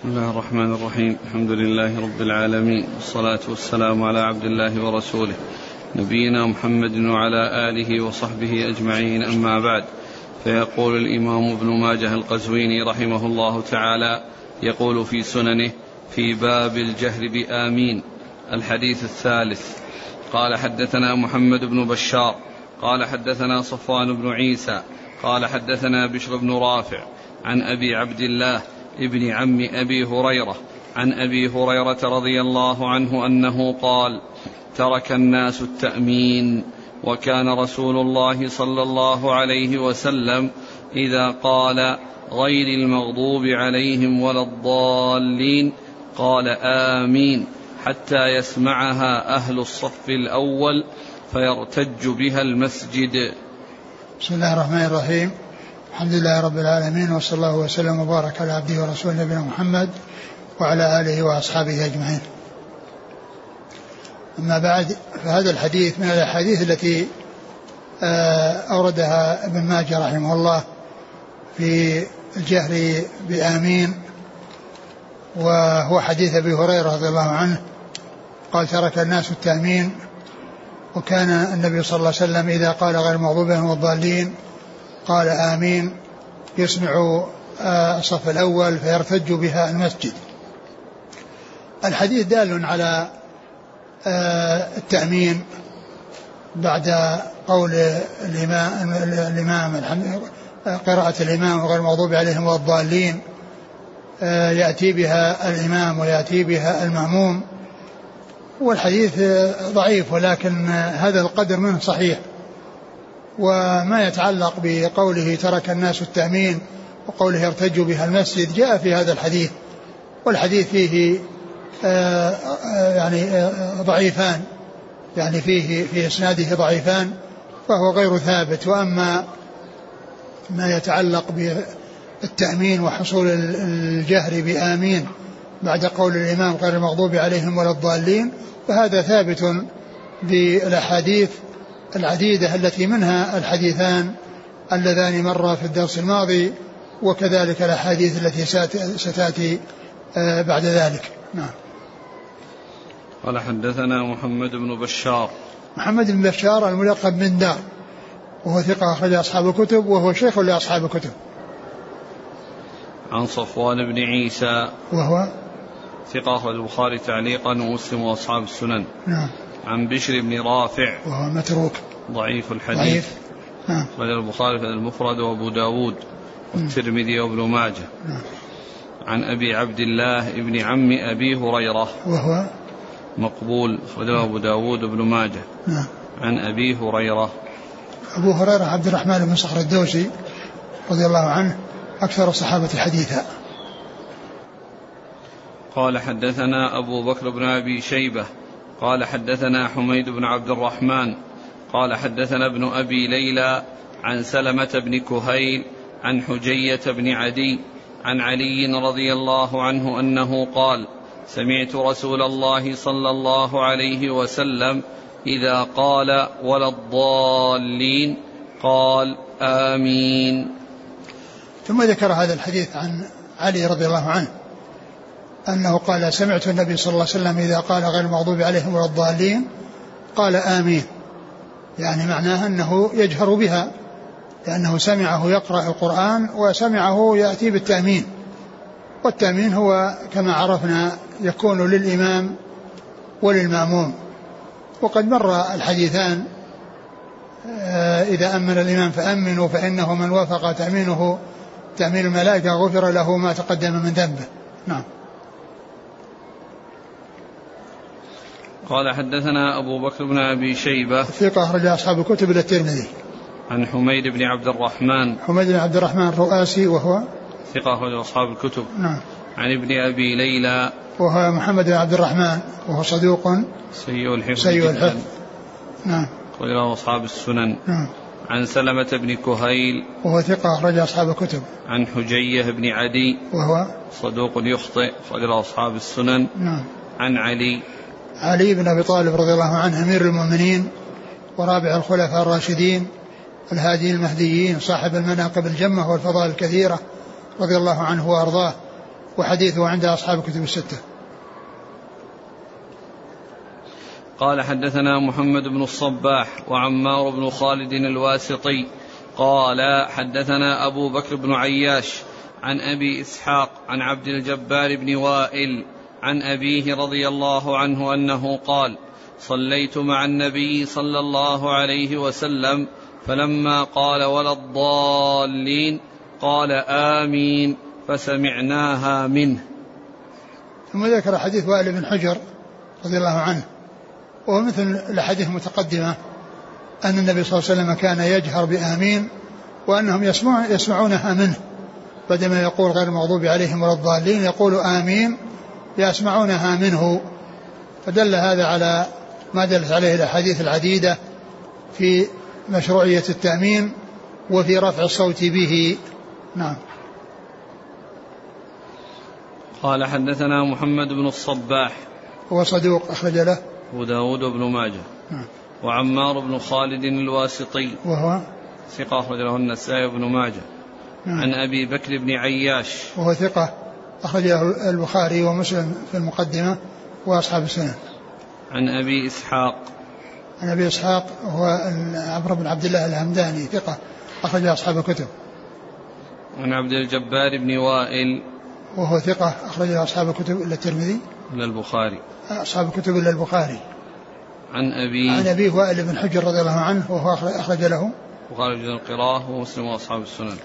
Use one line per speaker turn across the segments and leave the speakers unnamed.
بسم الله الرحمن الرحيم. الحمد لله رب العالمين. والصلاة والسلام على عبد الله ورسوله. نبينا محمد وعلى آله وصحبه أجمعين. أما بعد فيقول الإمام ابن ماجه القزويني رحمه الله تعالى يقول في سننه في باب الجهر بآمين. الحديث الثالث قال حدثنا محمد بن بشار قال حدثنا صفوان بن عيسى قال حدثنا بشر بن رافع عن أبي عبد الله ابن عم أبي هريرة عن أبي هريرة رضي الله عنه أنه قال ترك الناس التأمين وكان رسول الله صلى الله عليه وسلم إذا قال غير المغضوب عليهم ولا الضالين قال آمين حتى يسمعها أهل الصف الأول فيرتج بها المسجد.
بسم الله الرحمن الرحيم. الحمد لله رب العالمين وصلى الله وسلم وبارك على عبده ورسوله نبينا محمد وعلى آله وأصحابه أجمعين. أما بعد فهذا الحديث من الأحاديث التي آه، أوردها ابن ماجه رحمه الله في الجهر بآمين وهو حديث أبي هريرة رضي الله عنه قال ترك الناس التأمين وكان النبي صلى الله عليه وسلم إذا قال غير المغضوب والضالين قال آمين. يسمع آه، الصف الأول فيرتج بها المسجد. الحديث دال على آه، التأمين بعد قول الإمام الإمام قراءة الإمام وغير المغضوب عليهم والضالين. آه، يأتي بها الإمام ويأتي بها المأموم. والحديث ضعيف ولكن هذا القدر منه صحيح. وما يتعلق بقوله ترك الناس التأمين وقوله ارتجوا بها المسجد جاء في هذا الحديث. والحديث فيه آه، آآ يعني آه، ضعيفان. يعني فيه في إسناده ضعيفان فهو غير ثابت. وأما ما يتعلق بالتأمين وحصول الجهر بآمين بعد قول الإمام غير المغضوب عليهم ولا الضالين فهذا ثابت بالأحاديث العديدة التي منها الحديثان اللذان مرا في الدرس الماضي وكذلك الأحاديث التي ستأتي آه، بعد ذلك. نعم.
قال حدثنا محمد بن بشار.
محمد بن بشار الملقب من دار وهو ثقة أخرج أصحاب الكتب وهو شيخ لأصحاب الكتب.
عن صفوان بن عيسى.
وهو؟
ثقة أخرج البخاري تعليقا ومسلم وأصحاب السنن.
نعم.
عن بشر بن رافع.
وهو متروك.
ضعيف الحديث.
ضعيف. نعم.
البخاري في المفرد وأبو داود والترمذي وابن ماجه.
نعم.
عن أبي عبد الله ابن عم أبي هريرة.
وهو؟
مقبول. أخرجه أبو داود وابن ماجه.
نعم.
عن أبي هريرة.
أبو هريرة عبد الرحمن بن صخر الدوسي رضي الله عنه أكثر الصحابة حديثا.
قال حدثنا أبو بكر بن أبي شيبة. قال حدثنا حميد بن عبد الرحمن قال حدثنا ابن أبي ليلى عن سلمة بن كهيل عن حجية بن عدي عن علي رضي الله عنه أنه قال سمعت رسول الله صلى الله عليه وسلم إذا قال ولا الضالين قال آمين.
ثم ذكر هذا الحديث عن علي رضي الله عنه. أنه قال سمعت النبي صلى الله عليه وسلم إذا قال غير المغضوب عليهم ولا الضالين قال آمين. يعني معناه أنه يجهر بها لأنه سمعه يقرأ القرآن وسمعه يأتي بالتأمين. والتأمين هو كما عرفنا يكون للإمام وللمأموم. وقد مر الحديثان آه، إذا أمن الإمام فأمنوا فإنه من وافق تأمينه تأمين الملائكة غفر له ما تقدم من ذنبه. نعم.
قال حدثنا أبو بكر بن أبي شيبة
ثقة أخرج أصحاب الكتب إلى الترمذي.
عن حميد بن عبد الرحمن.
حميد بن عبد الرحمن الرؤاسي وهو؟
ثقة أخرج أصحاب الكتب.
نعم.
عن ابن أبي ليلى.
وهو محمد بن عبد الرحمن وهو صدوق
سيء الحفظ
سيء الحفظ. نعم.
أخرج أصحاب السنن.
نعم.
عن سلمة بن كهيل.
وهو ثقة أخرج أصحاب الكتب.
عن حجية بن عدي.
وهو؟
صدوق يخطئ. أخرج أصحاب السنن.
نعم.
عن علي.
علي بن أبي طالب رضي الله عنه أمير المؤمنين ورابع الخلفاء الراشدين الهادي المهديين صاحب المناقب الجمة والفضائل الكثيرة رضي الله عنه وأرضاه وحديثه عند أصحاب الكتب الستة.
قال حدثنا محمد بن الصباح وعمار بن خالد الواسطي. قال حدثنا أبو بكر بن عياش عن أبي إسحاق عن عبد الجبار بن وائل عن أبيه رضي الله عنه أنه قال صليت مع النبي صلى الله عليه وسلم فلما قال ولا الضالين قال آمين فسمعناها منه.
ثم ذكر حديث وائل بن حجر رضي الله عنه وهو مثل الأحاديث المتقدمة أن النبي صلى الله عليه وسلم كان يجهر بآمين وأنهم يسمعون يسمعونها منه بدل يقول غير المغضوب عليهم ولا الضالين يقول آمين يسمعونها منه فدل هذا على ما دلت عليه الأحاديث العديدة في مشروعية التأمين وفي رفع الصوت به. نعم.
قال حدثنا محمد بن الصباح.
هو صدوق أخرج له.
أبو داود بن ماجه.
نعم.
وعمار بن خالد الواسطي.
وهو؟
ثقة أخرج له النسائي بن ماجه.
نعم.
عن أبي بكر بن عياش.
وهو ثقة. أخرجه البخاري ومسلم في المقدمة وأصحاب السنن
عن أبي إسحاق.
عن أبي إسحاق هو عمرو بن عبد الله الهمداني ثقة أخرج أصحاب الكتب.
عن عبد الجبار بن وائل.
وهو ثقة أخرج أصحاب الكتب إلا الترمذي.
إلى البخاري.
أصحاب الكتب إلا البخاري.
عن أبي
عن أبيه وائل بن حجر رضي الله عنه وهو أخرج له.
بن القراءة ومسلم وأصحاب السنن.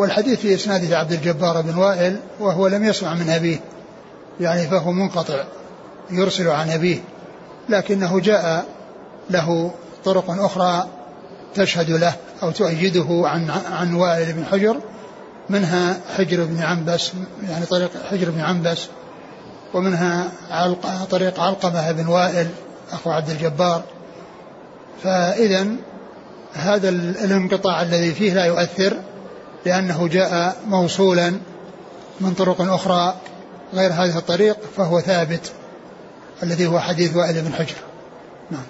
والحديث في إسناده عبد الجبار بن وائل وهو لم يسمع من أبيه يعني فهو منقطع يرسل عن أبيه لكنه جاء له طرق أخرى تشهد له أو تؤيده عن عن وائل بن حجر منها حجر بن عنبس يعني طريق حجر بن عنبس ومنها علق طريق علقمة بن وائل أخو عبد الجبار. فإذا هذا الانقطاع الذي فيه لا يؤثر لأنه جاء موصولا من طرق أخرى غير هذه الطريق فهو ثابت الذي هو حديث وائل بن حجر. نعم.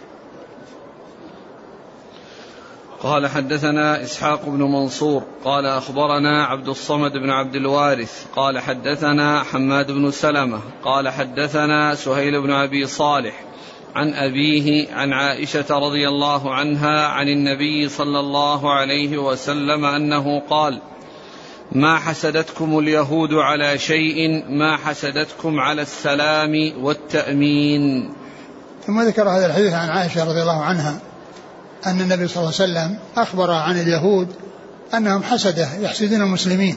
قال حدثنا إسحاق بن منصور قال أخبرنا عبد الصمد بن عبد الوارث قال حدثنا حماد بن سلمة قال حدثنا سهيل بن أبي صالح عن أبيه عن عائشة رضي الله عنها عن النبي صلى الله عليه وسلم أنه قال ما حسدتكم اليهود على شيء ما حسدتكم على السلام والتأمين.
ثم ذكر هذا الحديث عن عائشة رضي الله عنها أن النبي صلى الله عليه وسلم أخبر عن اليهود أنهم حسدة يحسدون المسلمين.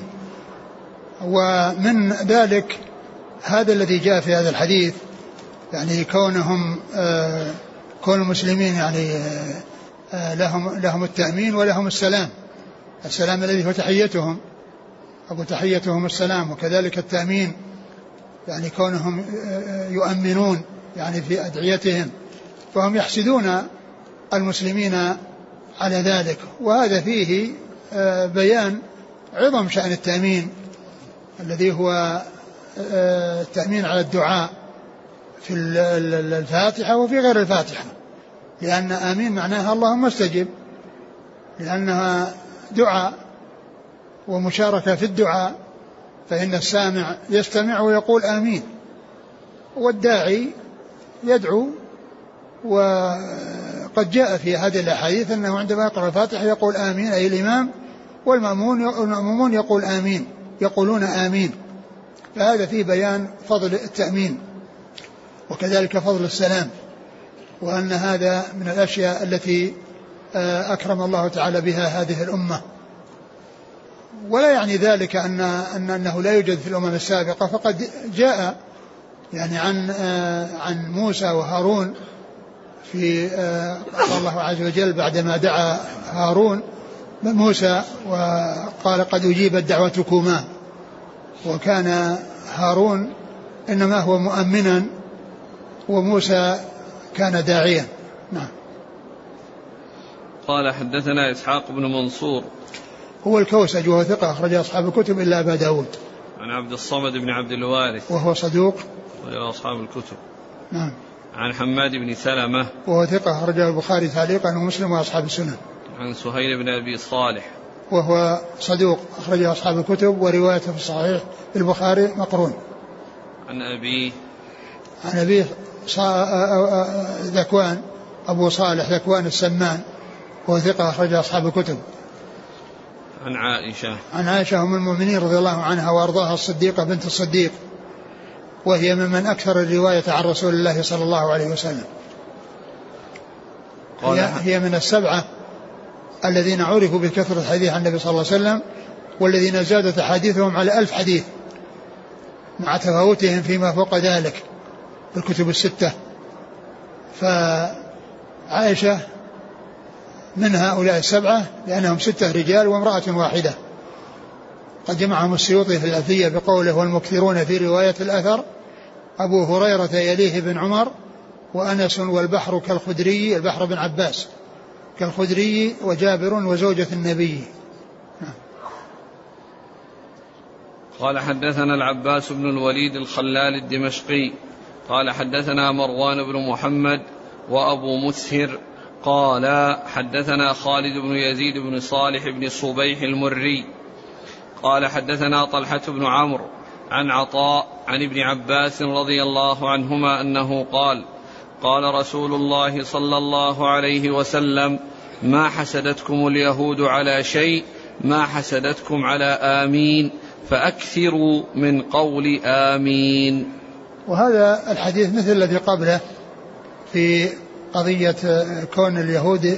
ومن ذلك هذا الذي جاء في هذا الحديث يعني كونهم آه كون المسلمين يعني آه, آه، لهم لهم التأمين ولهم السلام. السلام الذي هو تحيتهم أقول تحيتهم السلام وكذلك التأمين. يعني كونهم يؤمنون يعني في أدعيتهم. فهم يحسدون المسلمين على ذلك. وهذا فيه بيان عظم شأن التأمين الذي هو التأمين على الدعاء. في الفاتحة وفي غير الفاتحة. لأن آمين معناها اللهم استجب. لأنها دعاء ومشاركة في الدعاء. فإن السامع يستمع ويقول آمين. والداعي يدعو وقد جاء في هذه الأحاديث أنه عندما يقرأ الفاتحة يقول آمين أي الإمام والمأمون يقول آمين يقولون آمين. فهذا فيه بيان فضل التأمين. وكذلك فضل السلام وأن هذا من الأشياء التي آه، أكرم الله تعالى بها هذه الأمة. ولا يعني ذلك أن أن أنه لا يوجد في الأمم السابقة فقد جاء يعني عن آه، عن موسى وهارون في آه، قال الله عز وجل بعدما دعا هارون موسى وقال قد أجيبت دعوتكما. وكان هارون إنما هو مؤمنا وموسى كان داعيا. نعم.
قال حدثنا إسحاق بن منصور.
هو الكوسج وهو ثقة أخرج أصحاب الكتب إلا أبا داود.
عن عبد الصمد بن عبد الوارث.
وهو صدوق.
وإلى أصحاب الكتب.
نعم.
عن حماد بن سلمة.
وهو ثقة أخرجه البخاري تعليقا ومسلم وأصحاب السنن.
عن سهيل بن أبي صالح.
وهو صدوق أخرجه أصحاب الكتب وروايته في الصحيح البخاري مقرون.
عن أبيه.
عن أبيه ذكوان أبو صالح ذكوان السمان وهو ثقة أخرج أصحاب الكتب.
عن عائشة.
عن عائشة أم المؤمنين رضي الله عنها وأرضاها الصديقة بنت الصديق وهي ممن أكثر الرواية عن رسول الله صلى الله عليه وسلم. هي, هي من السبعة الذين عرفوا بكثرة الحديث عن النبي صلى الله عليه وسلم والذين زادت أحاديثهم على ألف حديث مع تفاوتهم فيما فوق ذلك. في الكتب الستة. فعائشة من هؤلاء السبعة لأنهم ستة رجال وامرأة واحدة. قد جمعهم السيوطي في الألفية بقوله والمكثرون في رواية الأثر أبو هريرة يليه بن عمر وأنس والبحر كالخدري البحر بن عباس كالخدري وجابر وزوجة النبي.
قال حدثنا العباس بن الوليد الخلال الدمشقي. قال حدثنا مروان بن محمد وأبو مسهر قال حدثنا خالد بن يزيد بن صالح بن صبيح المري قال حدثنا طلحة بن عمرو عن عطاء عن ابن عباس رضي الله عنهما أنه قال قال رسول الله صلى الله عليه وسلم ما حسدتكم اليهود على شيء ما حسدتكم على آمين فأكثروا من قول آمين.
وهذا الحديث مثل الذي قبله في قضية كون اليهود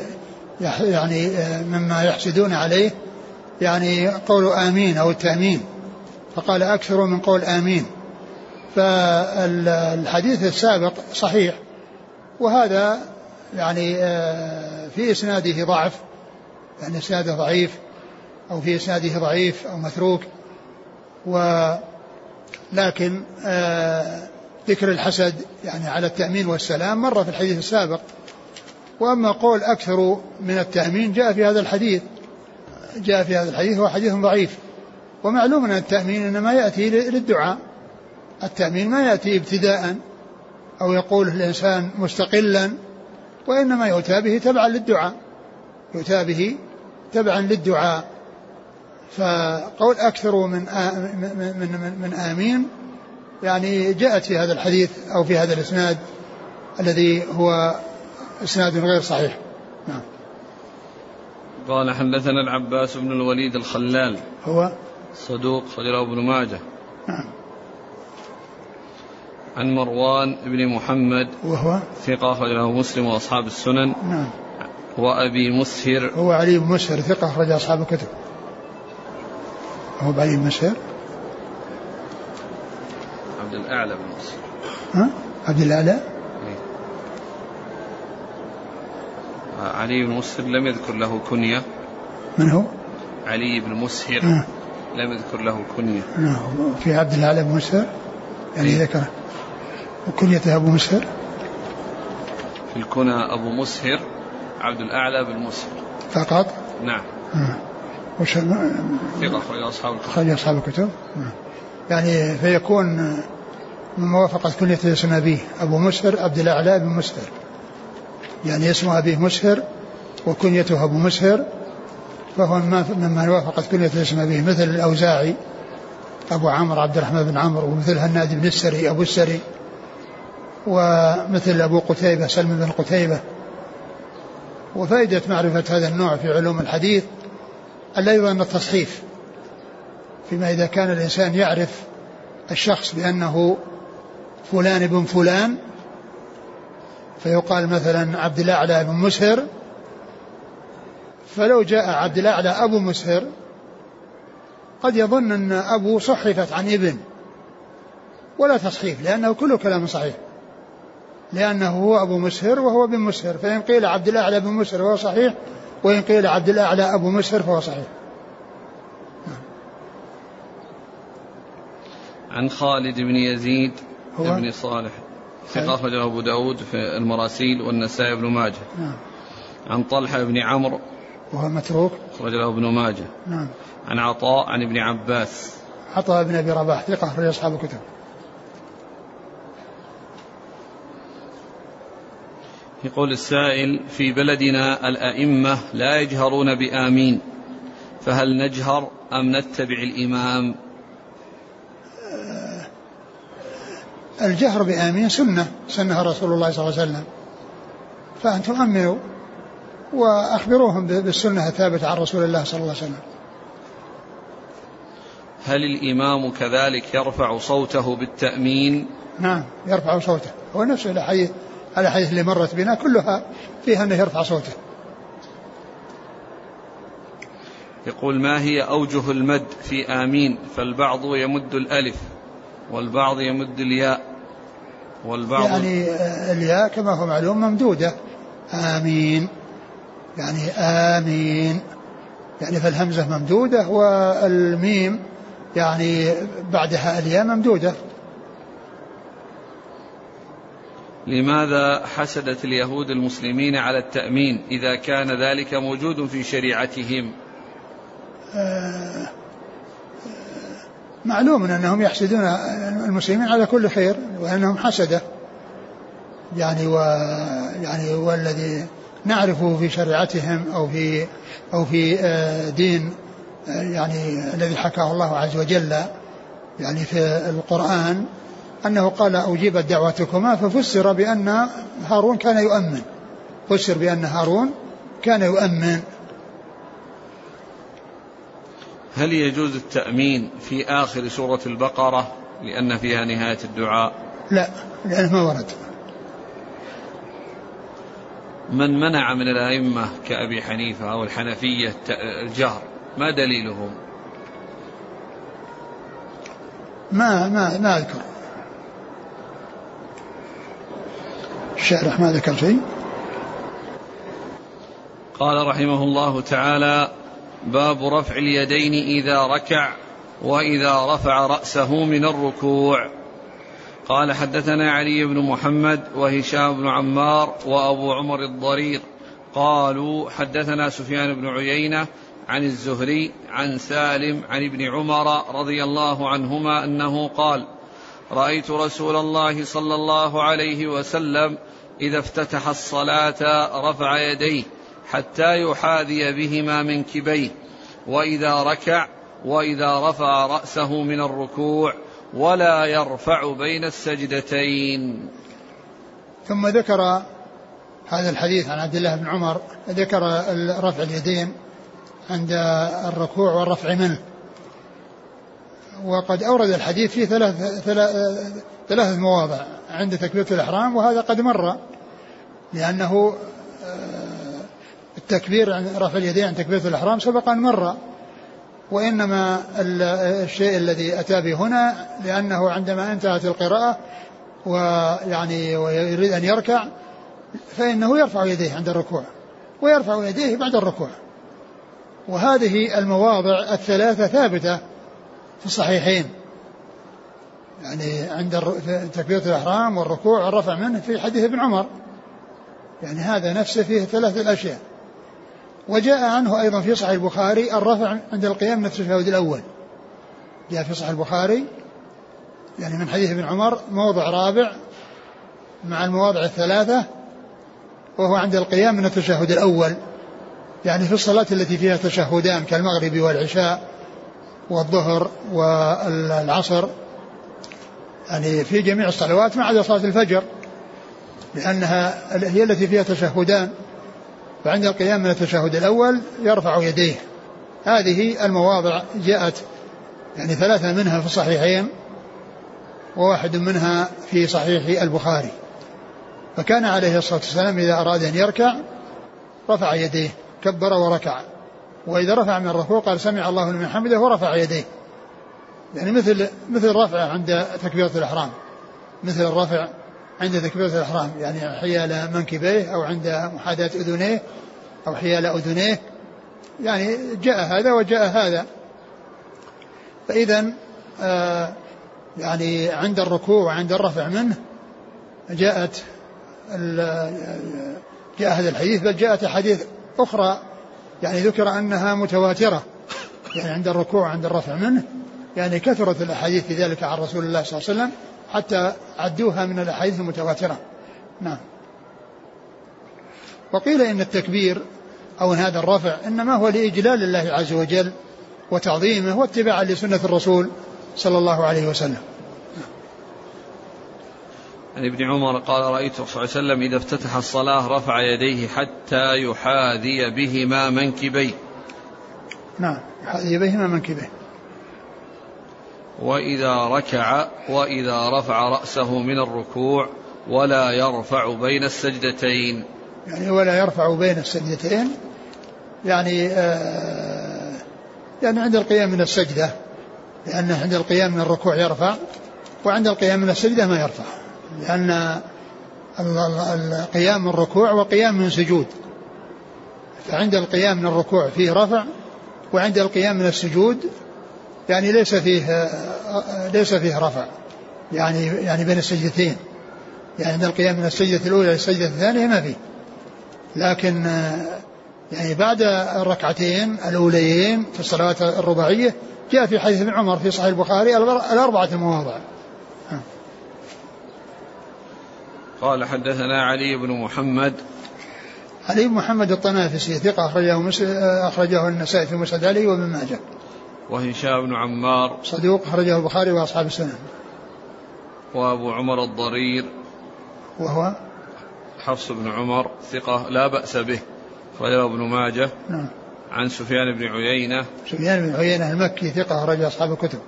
يعني مما يحسدون عليه يعني قول آمين أو التأمين فقال أكثر من قول آمين. فالحديث السابق صحيح وهذا يعني آه، في إسناده ضعف يعني إسناده ضعيف أو في إسناده ضعيف أو متروك ولكن آه، ذكر الحسد يعني على التأمين والسلام مر في الحديث السابق. وأما قول أكثر من التأمين جاء في هذا الحديث جاء في هذا الحديث هو حديث ضعيف. ومعلوم أن التأمين إنما يأتي للدعاء. التأمين ما يأتي ابتداء أو يقول الإنسان مستقلا وإنما يؤتى به تبعا للدعاء. يؤتى به تبعا للدعاء. فقول أكثر من من من, من آمين يعني جاءت في هذا الحديث أو في هذا الإسناد الذي هو إسناد غير صحيح. نعم.
قال حدثنا العباس بن الوليد الخلال.
هو؟
صدوق خرجه ابن ماجه
نعم.
عن مروان بن محمد.
وهو؟
ثقة أخرجه مسلم وأصحاب السنن.
نعم.
وأبي مسهر.
هو علي بن مسهر ثقة أخرج أصحاب الكتب. هو علي بن مسهر؟
الأعلى بن مسهر
ها؟ عبد الأعلى؟
إيه. علي بن مسهر لم يذكر له كنية.
من هو؟
علي بن مسهر
نعم
لم يذكر له كنية.
نعم في عبد الأعلى بن مسهر؟ يعني إيه؟ ذكره وكنيته أبو مسهر؟
في الكنى أبو مسهر عبد الأعلى بن مسهر.
فقط؟
نعم.
آه. وش
ثقة أخرج أصحاب الكتب.
أخرج أصحاب الكتب. آه. يعني فيكون من موافقة كنية اسم أبيه أبو مسهر عبد الأعلى بن مسهر. يعني اسم أبيه مسهر وكنيته أبو مسهر فهو ممن وافقت كنية اسم أبيه. مثل الأوزاعي أبو عمرو عبد الرحمن بن عمرو ومثل هناد بن السري أبو السري. ومثل أبو قتيبة سلم بن قتيبة. وفائدة معرفة هذا النوع في علوم الحديث أيضا التصحيف فيما إذا كان الإنسان يعرف الشخص بأنه فلان بن فلان فيقال مثلا عبد الأعلى بن مسهر فلو جاء عبد الأعلى أبو مسهر قد يظن أن أبو صحفت عن ابن ولا تصحيف لأنه كله كلام صحيح لأنه هو أبو مسهر وهو بن مسهر فإن قيل عبد الأعلى بن مسهر فهو صحيح وإن قيل عبد الأعلى أبو مسهر فهو صحيح.
عن خالد بن يزيد
هو؟
بن صالح. ثقة أخرجه أبو داود في المراسيل والنسائي بن ماجه.
نعم.
عن طلحة بن عمرو.
وهو متروك؟
أخرجه ابن ماجه.
نعم.
عن عطاء عن ابن عباس.
عطاء بن أبي رباح ثقة أخرج أصحاب الكتب.
يقول السائل في بلدنا الأئمة لا يجهرون بآمين فهل نجهر أم نتبع الإمام؟
الجهر بآمين سنة سنها رسول الله صلى الله عليه وسلم. فأنتم أمنوا وأخبروهم بالسنة الثابتة عن رسول الله صلى الله عليه وسلم.
هل الإمام كذلك يرفع صوته بالتأمين؟
نعم يرفع صوته. هو نفس الأحاديث الأحاديث اللي مرت بنا كلها فيها أنه يرفع صوته.
يقول ما هي أوجه المد في آمين فالبعض يمد الألف. والبعض يمد الياء
والبعض يعني الياء كما هو معلوم ممدودة. آمين. يعني آمين. يعني فالهمزة ممدودة والميم يعني بعدها الياء ممدودة.
لماذا حسدت اليهود المسلمين على التأمين إذا كان ذلك موجود في شريعتهم؟ آه
معلوم أنهم يحسدون المسلمين على كل خير وأنهم حسدة. يعني و يعني والذي نعرفه في شريعتهم أو في أو في آه، دين آه، يعني الذي حكاه الله عز وجل يعني في القرآن أنه قال أجيبت دعوتكما ففسر بأن هارون كان يؤمن. فسر بأن هارون كان يؤمن.
هل يجوز التأمين في آخر سورة البقرة لأن فيها نهاية الدعاء؟
لا لأنه ما ورد.
من منع من الأئمة كأبي حنيفة أو الحنفية الجهر ما دليلهم؟
ما ما ما أذكر. الشارح ما ذكر شيء؟
قال رحمه الله تعالى باب رفع اليدين إذا ركع وإذا رفع رأسه من الركوع. قال حدثنا علي بن محمد وهشام بن عمار وأبو عمر الضرير. قالوا حدثنا سفيان بن عيينة عن الزهري عن سالم عن ابن عمر رضي الله عنهما أنه قال رأيت رسول الله صلى الله عليه وسلم إذا افتتح الصلاة رفع يديه. حتى يحاذي بهما منكبيه وإذا ركع وإذا رفع رأسه من الركوع ولا يرفع بين السجدتين.
ثم ذكر هذا الحديث عن عبد الله بن عمر ذكر رفع اليدين عند الركوع والرفع منه. وقد أورد الحديث في ثلاث ثلاثة مواضع عند تكبيرة الإحرام وهذا قد مر لأنه التكبير عن رفع اليدين عن تكبيرة الإحرام سبق أن مر وإنما الشيء الذي أتى به هنا لأنه عندما انتهت القراءة ويعني ويريد أن يركع فإنه يرفع يديه عند الركوع ويرفع يديه بعد الركوع. وهذه المواضع الثلاثة ثابتة في الصحيحين. يعني عند تكبيرة الإحرام والركوع والرفع منه في حديث ابن عمر. يعني هذا نفسه فيه ثلاثة الأشياء. وجاء عنه أيضا في صحيح البخاري الرفع عند القيام من التشهد الأول. جاء في صحيح البخاري يعني من حديث ابن عمر موضع رابع مع المواضع الثلاثة وهو عند القيام من التشهد الأول. يعني في الصلاة التي فيها تشهدان كالمغرب والعشاء والظهر والعصر يعني في جميع الصلوات ما عدا صلاة الفجر لأنها هي التي فيها تشهدان. فعند القيام من التشهد الأول يرفع يديه. هذه المواضع جاءت يعني ثلاثة منها في الصحيحين وواحد منها في صحيح البخاري. فكان عليه الصلاة والسلام إذا أراد أن يركع رفع يديه كبر وركع. وإذا رفع من الركوع قال سمع الله لمن حمده ورفع يديه. يعني مثل مثل الرفع عند تكبيرة الإحرام. مثل الرفع عند تكبيرة الإحرام يعني حيال منكبيه أو عند محاذاة أذنيه أو حيال أذنيه. يعني جاء هذا وجاء هذا. فإذا آه يعني عند الركوع وعند الرفع منه جاءت جاء هذا الحديث بل جاءت أحاديث أخرى يعني ذكر أنها متواترة يعني عند الركوع وعند الرفع منه. يعني كثرت الأحاديث في ذلك عن رسول الله صلى الله عليه وسلم. حتى عدوها من الأحاديث المتواترة. نعم. وقيل إن التكبير أو إن هذا الرفع إنما هو لإجلال الله عز وجل وتعظيمه واتباعا لسنة الرسول صلى الله عليه وسلم.
عن ابن عمر قال رأيت صلى الله عليه وسلم إذا افتتح الصلاة رفع يديه حتى يحاذي بهما منكبيه.
نعم. يحاذي بهما منكبيه.
وإذا ركع وإذا رفع رأسه من الركوع ولا يرفع بين السجدتين.
يعني ولا يرفع بين السجدتين يعني آه يعني عند القيام من السجدة لأنه عند القيام من الركوع يرفع وعند القيام من السجدة ما يرفع لأن القيام من الركوع وقيام من سجود. فعند القيام من الركوع فيه رفع وعند القيام من السجود يعني ليس فيه ليس فيه رفع. يعني يعني بين السجدتين. يعني عند القيام من السجدة الأولى للسجدة الثانية ما فيه. لكن يعني بعد الركعتين الأوليين في الصلوات الرباعية جاء في حديث ابن عمر في صحيح البخاري الأربعة المواضع.
قال حدثنا علي بن محمد.
علي بن محمد الطنافسي ثقة أخرجه أخرجه النسائي في مسند علي وابن ماجه.
وهشام بن عمار
صدوق أخرجه البخاري وأصحاب السنن.
وأبو عمر الضرير
وهو
حفص بن عمر ثقة لا بأس به أخرجه ابن ماجه.
نعم.
عن سفيان بن عيينة.
سفيان بن عيينة المكي ثقة أخرج أصحاب الكتب.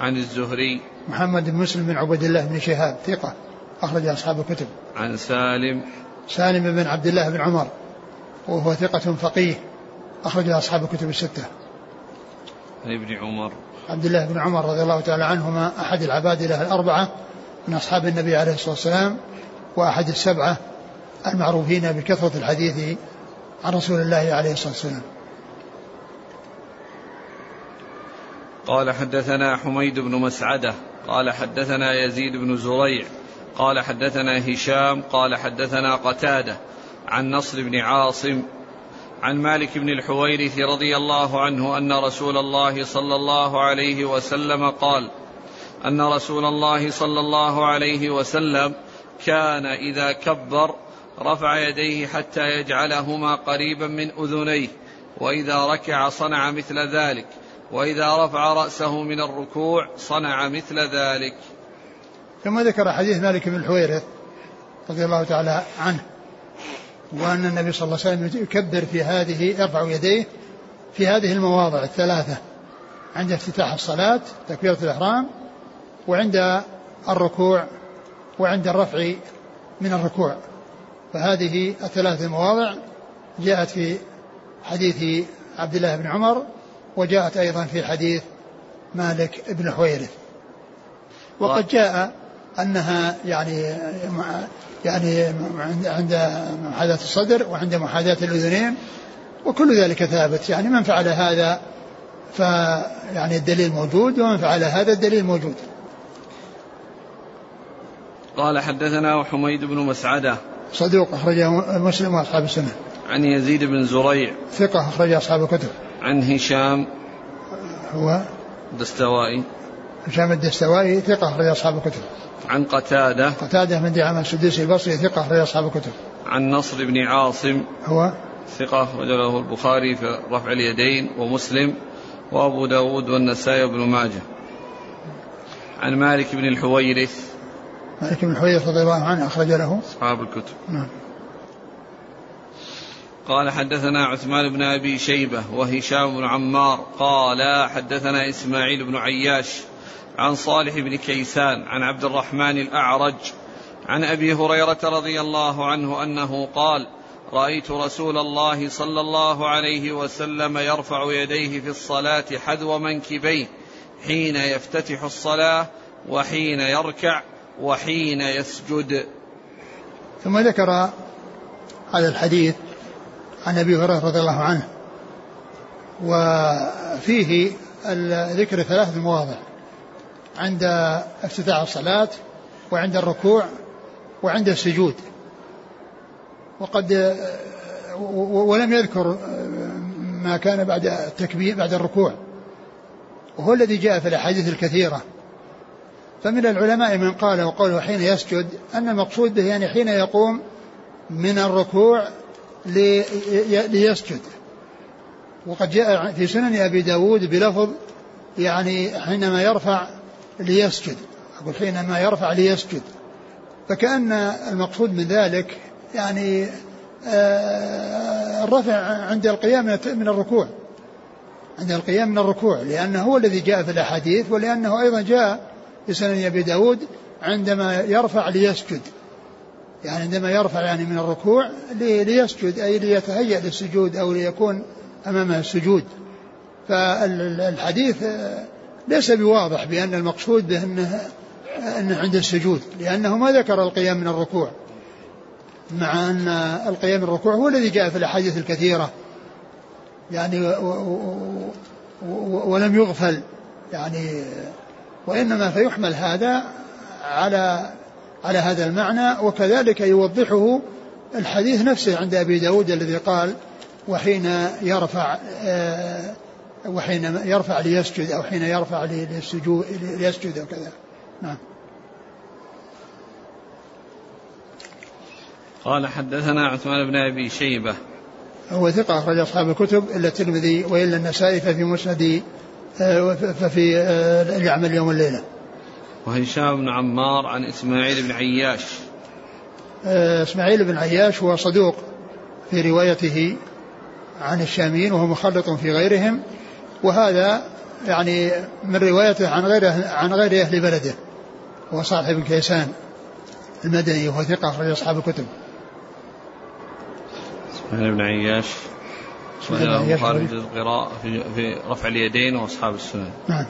عن الزهري.
محمد بن مسلم بن عبد الله بن شهاب ثقة أخرج أصحاب الكتب.
عن سالم.
سالم بن عبد الله بن عمر وهو ثقة فقيه أخرج أصحاب الكتب الستة.
عن ابن عمر.
عبد الله بن عمر رضي الله تعالى عنهما أحد العبادلة الأربعة من أصحاب النبي عليه الصلاة والسلام وأحد السبعة المعروفين بكثرة الحديث عن رسول الله عليه الصلاة والسلام.
قال حدثنا حميد بن مسعدة قال حدثنا يزيد بن زريع قال حدثنا هشام قال حدثنا قتادة عن نصر بن عاصم عن مالك بن الحويرث رضي الله عنه أن رسول الله صلى الله عليه وسلم قال أن رسول الله صلى الله عليه وسلم كان إذا كبر رفع يديه حتى يجعلهما قريبا من أذنيه وإذا ركع صنع مثل ذلك وإذا رفع رأسه من الركوع صنع مثل ذلك.
ثم ذكر حديث مالك بن الحويرث رضي الله تعالى عنه وأن النبي صلى الله عليه وسلم يكبر في هذه يرفع يديه في هذه المواضع الثلاثة عند افتتاح الصلاة تكبيرة الإحرام وعند الركوع وعند الرفع من الركوع. فهذه الثلاث المواضع جاءت في حديث عبد الله بن عمر وجاءت أيضا في حديث مالك بن حويرث. وقد جاء أنها يعني يعني عند محاذاة الصدر وعند محاذاة الأذنين وكل ذلك ثابت. يعني من فعل هذا فيعني الدليل موجود ومن فعل هذا الدليل موجود.
قال حدثنا حميد بن مسعدة.
صدوق أخرجه مسلم وأصحاب السنة.
عن يزيد بن زريع.
ثقة أخرج أصحاب الكتب.
عن هشام.
هو
دستوائي.
هشام الدستوائي ثقة أخرج أصحاب الكتب.
عن قتادة.
قتادة من دعامة السدوسي البصري ثقة أخرج أصحاب الكتب.
عن نصر بن عاصم.
هو؟
ثقة رجله البخاري في رفع اليدين ومسلم وأبو داود والنسائي وابن ماجه. عن مالك بن الحويرث.
مالك بن الحويرث رضي الله عنه أخرج له.
أصحاب الكتب.
نعم.
قال حدثنا عثمان بن أبي شيبة وهشام بن عمار. قال حدثنا إسماعيل بن عياش عن صالح بن كيسان عن عبد الرحمن الأعرج عن أبي هريرة رضي الله عنه أنه قال رأيت رسول الله صلى الله عليه وسلم يرفع يديه في الصلاة حذو منكبيه حين يفتتح الصلاة وحين يركع وحين يسجد.
ثم ذكر هذا الحديث عن أبي هريرة رضي الله عنه وفيه ذكر ثلاث مواضع. عند افتتاح الصلاة وعند الركوع وعند السجود. وقد ولم يذكر ما كان بعد التكبير بعد الركوع. وهو الذي جاء في الأحاديث الكثيرة. فمن العلماء من قال وقوله حين يسجد أن المقصود به يعني حين يقوم من الركوع ليسجد. وقد جاء في سنن أبي داود بلفظ يعني حينما يرفع ليسجد. أقول حينما يرفع ليسجد. فكأن المقصود من ذلك يعني آه، الرفع عند القيام من الركوع. عند القيام من الركوع. لأنه هو الذي جاء في الأحاديث ولأنه أيضا جاء في سنن أبي داود عندما يرفع ليسجد. يعني عندما يرفع يعني من الركوع ليسجد أي ليتهيأ للسجود أو ليكون أمامه السجود. فالحديث ليس بواضح بأن المقصود به أنه, أنه عند السجود لأنه ما ذكر القيام من الركوع مع أن القيام من الركوع هو الذي جاء في الأحاديث الكثيرة يعني ولم يغفل يعني وإنما فيحمل هذا على على هذا المعنى وكذلك يوضحه الحديث نفسه عند أبي داود الذي قال وحين يرفع آه، وحين يرفع ليسجد أو حين يرفع للسجود ليسجد أو كذا. نعم.
قال حدثنا عثمان بن أبي شيبة.
هو ثقة أخرج أصحاب الكتب إلا الترمذي وإلا النسائي ففي مسند آه، ففي آه، اليعمل يوم الليلة.
وهشام بن عمار عن إسماعيل بن عياش.
إسماعيل بن عياش هو صدوق في روايته عن الشاميين وهو مخلط في غيرهم. وهذا يعني من روايته عن غير عن غير أهل بلده هو صاحب كيسان المدني وهو ثقة أخرج أصحاب الكتب.
اسماعيل بن عياش وله خارج القراءة في, في رفع اليدين وأصحاب السنن. نعم.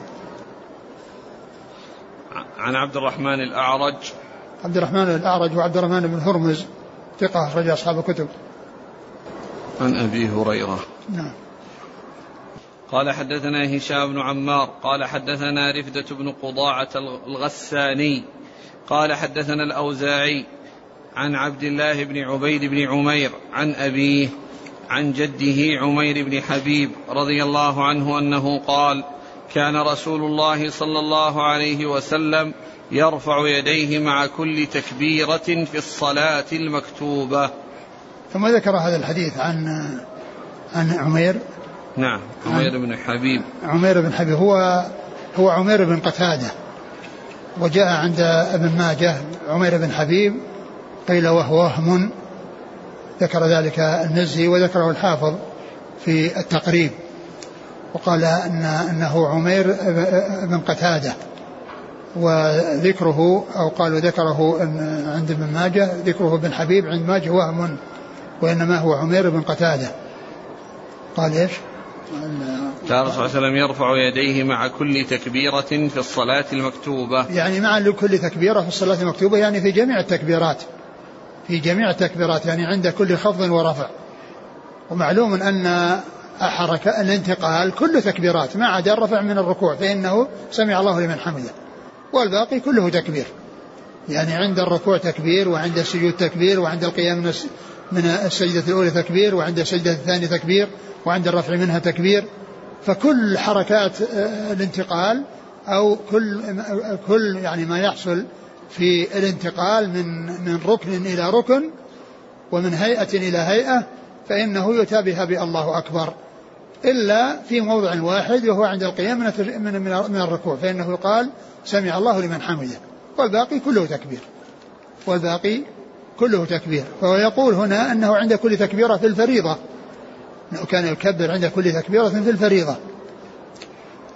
عن عبد الرحمن الأعرج
عبد الرحمن الأعرج وعبد الرحمن بن هرمز ثقة أخرج أصحاب الكتب.
عن أبي هريرة
نعم
قال حدثنا هشام بن عمار قال حدثنا رفدة بن قضاعة الغساني قال حدثنا الأوزاعي عن عبد الله بن عبيد بن عمير عن أبيه عن جده عمير بن حبيب رضي الله عنه أنه قال كان رسول الله صلى الله عليه وسلم يرفع يديه مع كل تكبيرة في الصلاة المكتوبة.
ثم ذكر هذا الحديث عن عن عمير
نعم. عمير بن حبيب.
عمير بن حبيب. هو هو عمير بن قتادة. وجاء عند ابن ماجه عمير بن حبيب. قيل وهو وهم. ذكر ذلك المزي وذكره الحافظ في التقريب. وقال ان أنه عمير بن قتادة. وذكره أو قالوا ذكره عند ابن ماجه ذكره ابن حبيب عند ماجه وهم وإنما هو عمير بن قتادة. قال إيش؟
كان الرسول صلى الله عليه وسلم يرفع يديه مع كل تكبيرة في الصلاة المكتوبة.
يعني مع كل تكبيرة في الصلاة المكتوبة يعني في جميع التكبيرات. في جميع التكبيرات يعني عند كل خفض ورفع. ومعلوم أن حركة الانتقال كله تكبيرات ما عدا الرفع من الركوع فإنه سمع الله لمن حمده. والباقي كله تكبير. يعني عند الركوع تكبير وعند السجود تكبير وعند القيام من السجدة الأولى تكبير وعند السجدة الثانية تكبير وعند الرفع منها تكبير. فكل حركات آه، الانتقال أو كل كل يعني ما يحصل في الانتقال من من ركن إلى ركن ومن هيئة إلى هيئة فإنه يتابع بالله أكبر. إلا في موضع واحد وهو عند القيام من من الركوع فإنه يقال سمع الله لمن حمده. والباقي كله تكبير. والباقي كله تكبير. فهو يقول هنا أنه عند كل تكبيرة في الفريضة. أنه كان يكبر عند كل تكبيرة في الفريضة.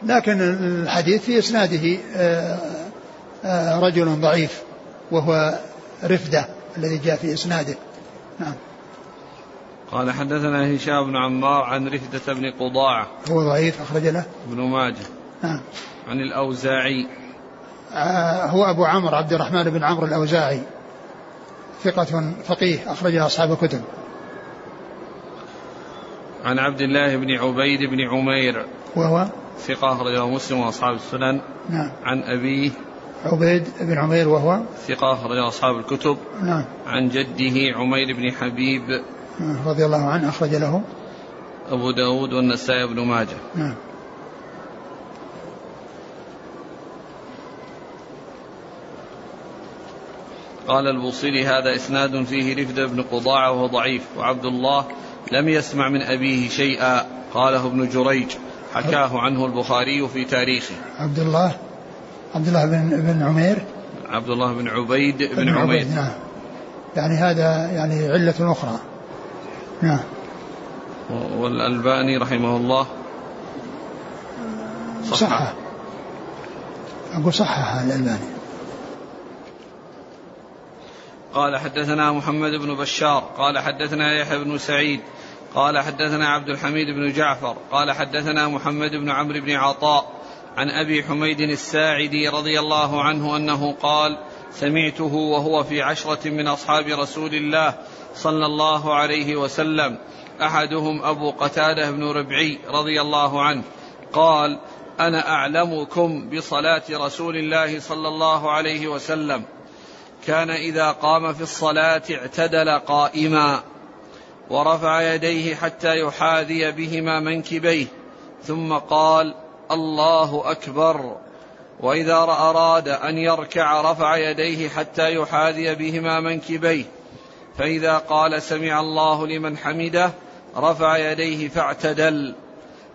لكن الحديث في إسناده آه، آه، رجل ضعيف وهو رفدة الذي جاء في إسناده. نعم.
قال حدثنا هشام بن عمار عن رفدة بن قضاعة.
هو ضعيف أخرج له.
ابن ماجه.
نعم.
عن الأوزاعي.
آه، هو أبو عمرو عبد الرحمن بن عمرو الأوزاعي. ثقة فقيه أخرجها أصحاب الكتب.
عن عبد الله بن عبيد بن عمير
وهو
ثقة أخرجه مسلم وأصحاب السنن.
نعم.
عن أبيه
عبيد بن عمير وهو
ثقة أخرجه أصحاب الكتب.
نعم.
عن جده عمير بن حبيب
رضي الله عنه أخرج له.
أبو داود والنسائي بن ماجه.
نعم.
قال البوصيري هذا إسناد فيه رفد بن قضاعة وهو ضعيف وعبد الله لم يسمع من أبيه شيئا قاله ابن جريج حكاه عنه البخاري في تاريخه.
عبد الله عبد الله بن بن عمير؟
عبد الله بن عبيد بن, بن عمير.
نعم. يعني هذا يعني علة أخرى. نعم.
والألباني رحمه الله.
صحح أقول صحح الألباني.
قال حدثنا محمد بن بشار قال حدثنا يحيى بن سعيد قال حدثنا عبد الحميد بن جعفر قال حدثنا محمد بن عمرو بن عطاء عن أبي حميد الساعدي رضي الله عنه أنه قال سمعته وهو في عشرة من أصحاب رسول الله صلى الله عليه وسلم أحدهم أبو قتادة بن ربعي رضي الله عنه قال أنا أعلمكم بصلاة رسول الله صلى الله عليه وسلم. كان إذا قام في الصلاة اعتدل قائما ورفع يديه حتى يحاذي بهما منكبيه ثم قال الله أكبر. وإذا أراد أن يركع رفع يديه حتى يحاذي بهما منكبيه فإذا قال سمع الله لمن حمده. رفع يديه فاعتدل.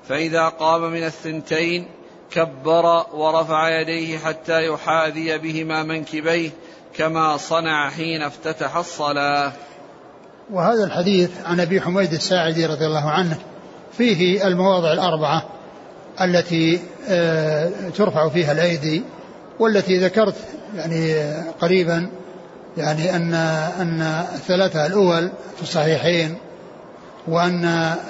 فإذا قام من الثنتين كبر ورفع يديه حتى يحاذي بهما منكبيه كما صنع حين افتتح الصلاة.
وهذا الحديث عن أبي حميد الساعدي رضي الله عنه فيه المواضع الأربعة التي آه، ترفع فيها الأيدي والتي ذكرت يعني قريبا يعني أن أن الثلاثه الأول في الصحيحين وأن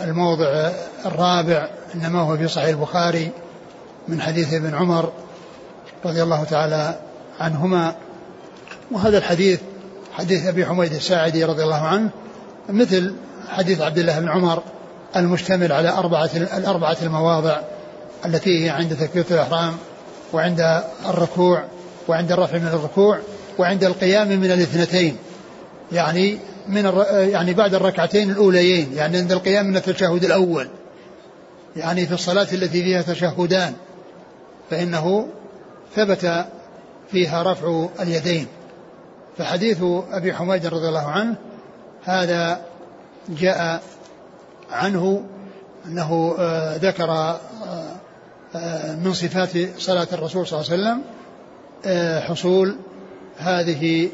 الموضع الرابع إنما هو في صحيح البخاري من حديث ابن عمر رضي الله تعالى عنهما. وهذا الحديث حديث أبي حميد الساعدي رضي الله عنه مثل حديث عبد الله بن عمر المشتمل على أربعة الأربعة المواضع التي هي عند تكبيرة الإحرام وعند الركوع وعند الرفع من الركوع وعند القيام من الاثنتين. يعني من يعني بعد الركعتين الأوليين يعني عند القيام من التشهد الأول. يعني في الصلاة التي فيها تشهدان فإنه ثبت فيها رفع اليدين. فحديث أبي حميد رضي الله عنه هذا جاء عنه أنه آه، ذكر آه، آه، من صفات صلاة الرسول صلى الله عليه وسلم حصول هذه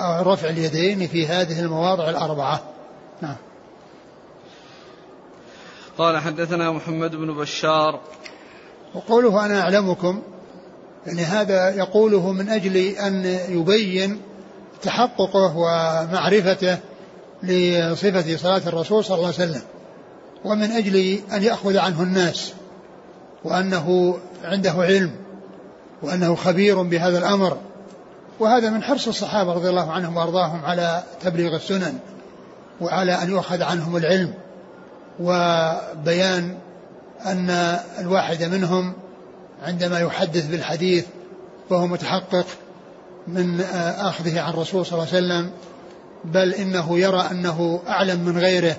رفع اليدين في هذه المواضع الأربعة. نعم.
قال حدثنا محمد بن بشار.
وقوله أنا أعلمكم يعني هذا يقوله من أجل أن يبين تحققه ومعرفته لصفة صلاة الرسول صلى الله عليه وسلم ومن أجل أن يأخذ عنه الناس وأنه عنده علم وأنه خبير بهذا الأمر وهذا من حرص الصحابة رضي الله عنهم وأرضاهم على تبليغ السنن وعلى أن يؤخذ عنهم العلم وبيان أن الواحد منهم عندما يحدث بالحديث وهو متحقق من أخذه عن الرسول صلى الله عليه وسلم بل إنه يرى أنه أعلم من غيره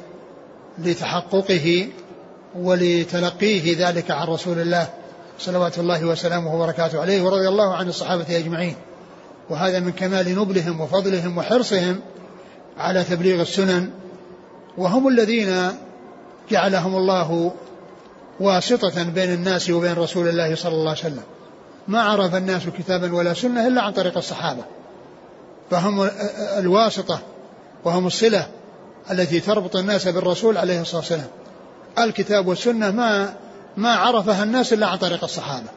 لتحققه ولتلقيه ذلك عن رسول الله صلوات الله وسلامه وبركاته عليه ورضي الله عن الصحابة أجمعين. وهذا من كمال نبلهم وفضلهم وحرصهم على تبليغ السنن وهم الذين جعلهم الله واسطة بين الناس وبين رسول الله صلى الله عليه وسلم. ما عرف الناس كتابا ولا سنة إلا عن طريق الصحابة. فهم الواسطة وهم الصلة التي تربط الناس بالرسول عليه الصلاة والسلام. الكتاب والسنة ما ما عرفها الناس إلا عن طريق الصحابة.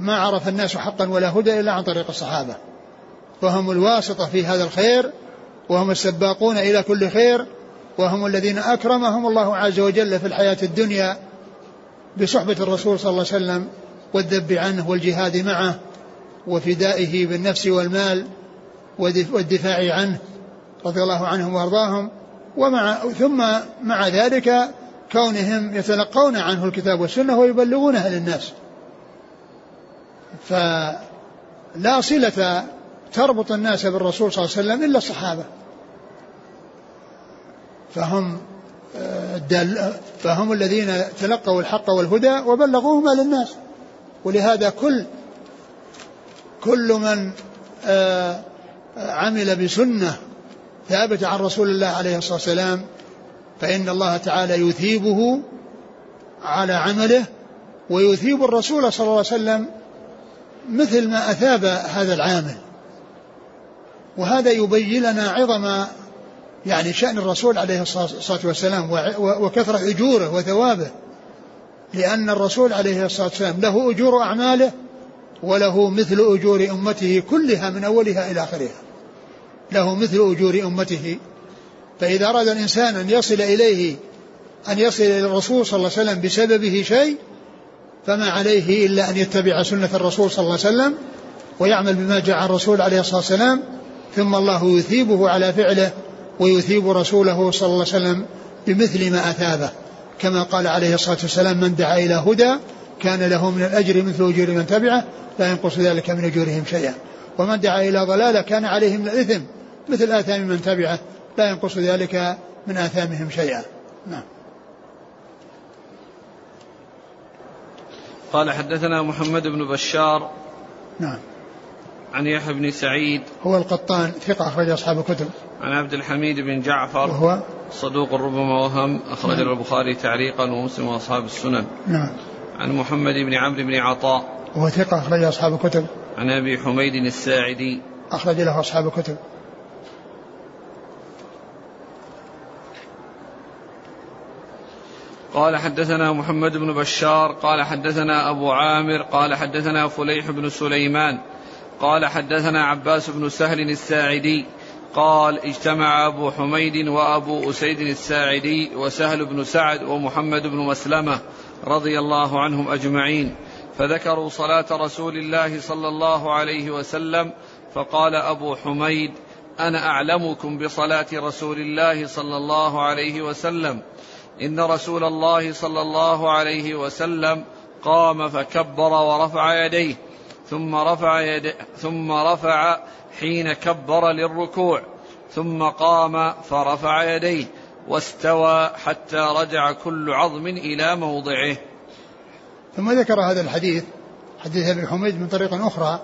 ما عرف الناس حقا ولا هدى إلا عن طريق الصحابة. فهم الواسطة في هذا الخير وهم السباقون إلى كل خير وهم الذين أكرمهم الله عز وجل في الحياة الدنيا بصحبة الرسول صلى الله عليه وسلم. والذب عنه والجهاد معه وفدائه بالنفس والمال والدفاع عنه رضي الله عنهم وأرضاهم ومع ثم مع ذلك كونهم يتلقون عنه الكتاب والسنة ويبلغونها للناس فلا صلة تربط الناس بالرسول صلى الله عليه وسلم إلا الصحابة. فهم آه، فهم الذين تلقوا الحق والهدى وبلغوهما للناس ولهذا كل كل من آه عمل بسنة ثابتة عن رسول الله عليه الصلاة والسلام فإن الله تعالى يثيبه على عمله ويثيب الرسول صلى الله عليه وسلم مثل ما أثاب هذا العامل. وهذا يبين لنا عظم يعني شأن الرسول عليه الصلاة والسلام وكثرة أجوره وثوابه. لأن الرسول عليه الصلاة والسلام له أجور أعماله وله مثل أجور أمته كلها من أولها إلى آخرها. له مثل أجور أمته. فإذا أراد الإنسان أن يصل إليه أن يصل إلى الرسول صلى الله عليه وسلم بسببه شيء فما عليه إلا أن يتبع سنة الرسول صلى الله عليه وسلم ويعمل بما جاء الرسول عليه الصلاة والسلام ثم الله يثيبه على فعله ويثيب رسوله صلى الله عليه وسلم بمثل ما أثابه. كما قال عليه الصلاة والسلام من دعا إلى هدى كان له من الأجر مثل أجور من تبعه لا ينقص ذلك من أجورهم شيئا. ومن دعا إلى ضلالة كان عليه من الإثم مثل آثام من تبعه لا ينقص ذلك من آثامهم شيئا. نعم.
قال حدثنا محمد بن بشار.
نعم.
عن يحيى بن سعيد.
هو القطان ثقة أخرج أصحاب الكتب.
عن عبد الحميد بن جعفر.
وهو؟
صدوق ربما وهم. أخرج نعم. البخاري تعليقا ومسلم وأصحاب السنن.
نعم.
عن محمد بن عمرو بن عطاء.
وهو ثقة أخرج أصحاب الكتب.
عن أبي حميد الساعدي.
أخرج له أصحاب الكتب.
قال حدثنا محمد بن بشار قال حدثنا أبو عامر قال حدثنا فليح بن سليمان. قال حدثنا عباس بن سهل الساعدي قال اجتمع أبو حميد وأبو أسيد الساعدي وسهل بن سعد ومحمد بن مسلمة رضي الله عنهم أجمعين. فذكروا صلاة رسول الله صلى الله عليه وسلم فقال أبو حميد أنا أعلمكم بصلاة رسول الله صلى الله عليه وسلم. إن رسول الله صلى الله عليه وسلم قام فكبر ورفع يديه. ثم رفع يديه ثم رفع حين كبر للركوع ثم قام فرفع يديه واستوى حتى رجع كل عظم إلى موضعه.
ثم ذكر هذا الحديث حديث أبي حميد من طريق أخرى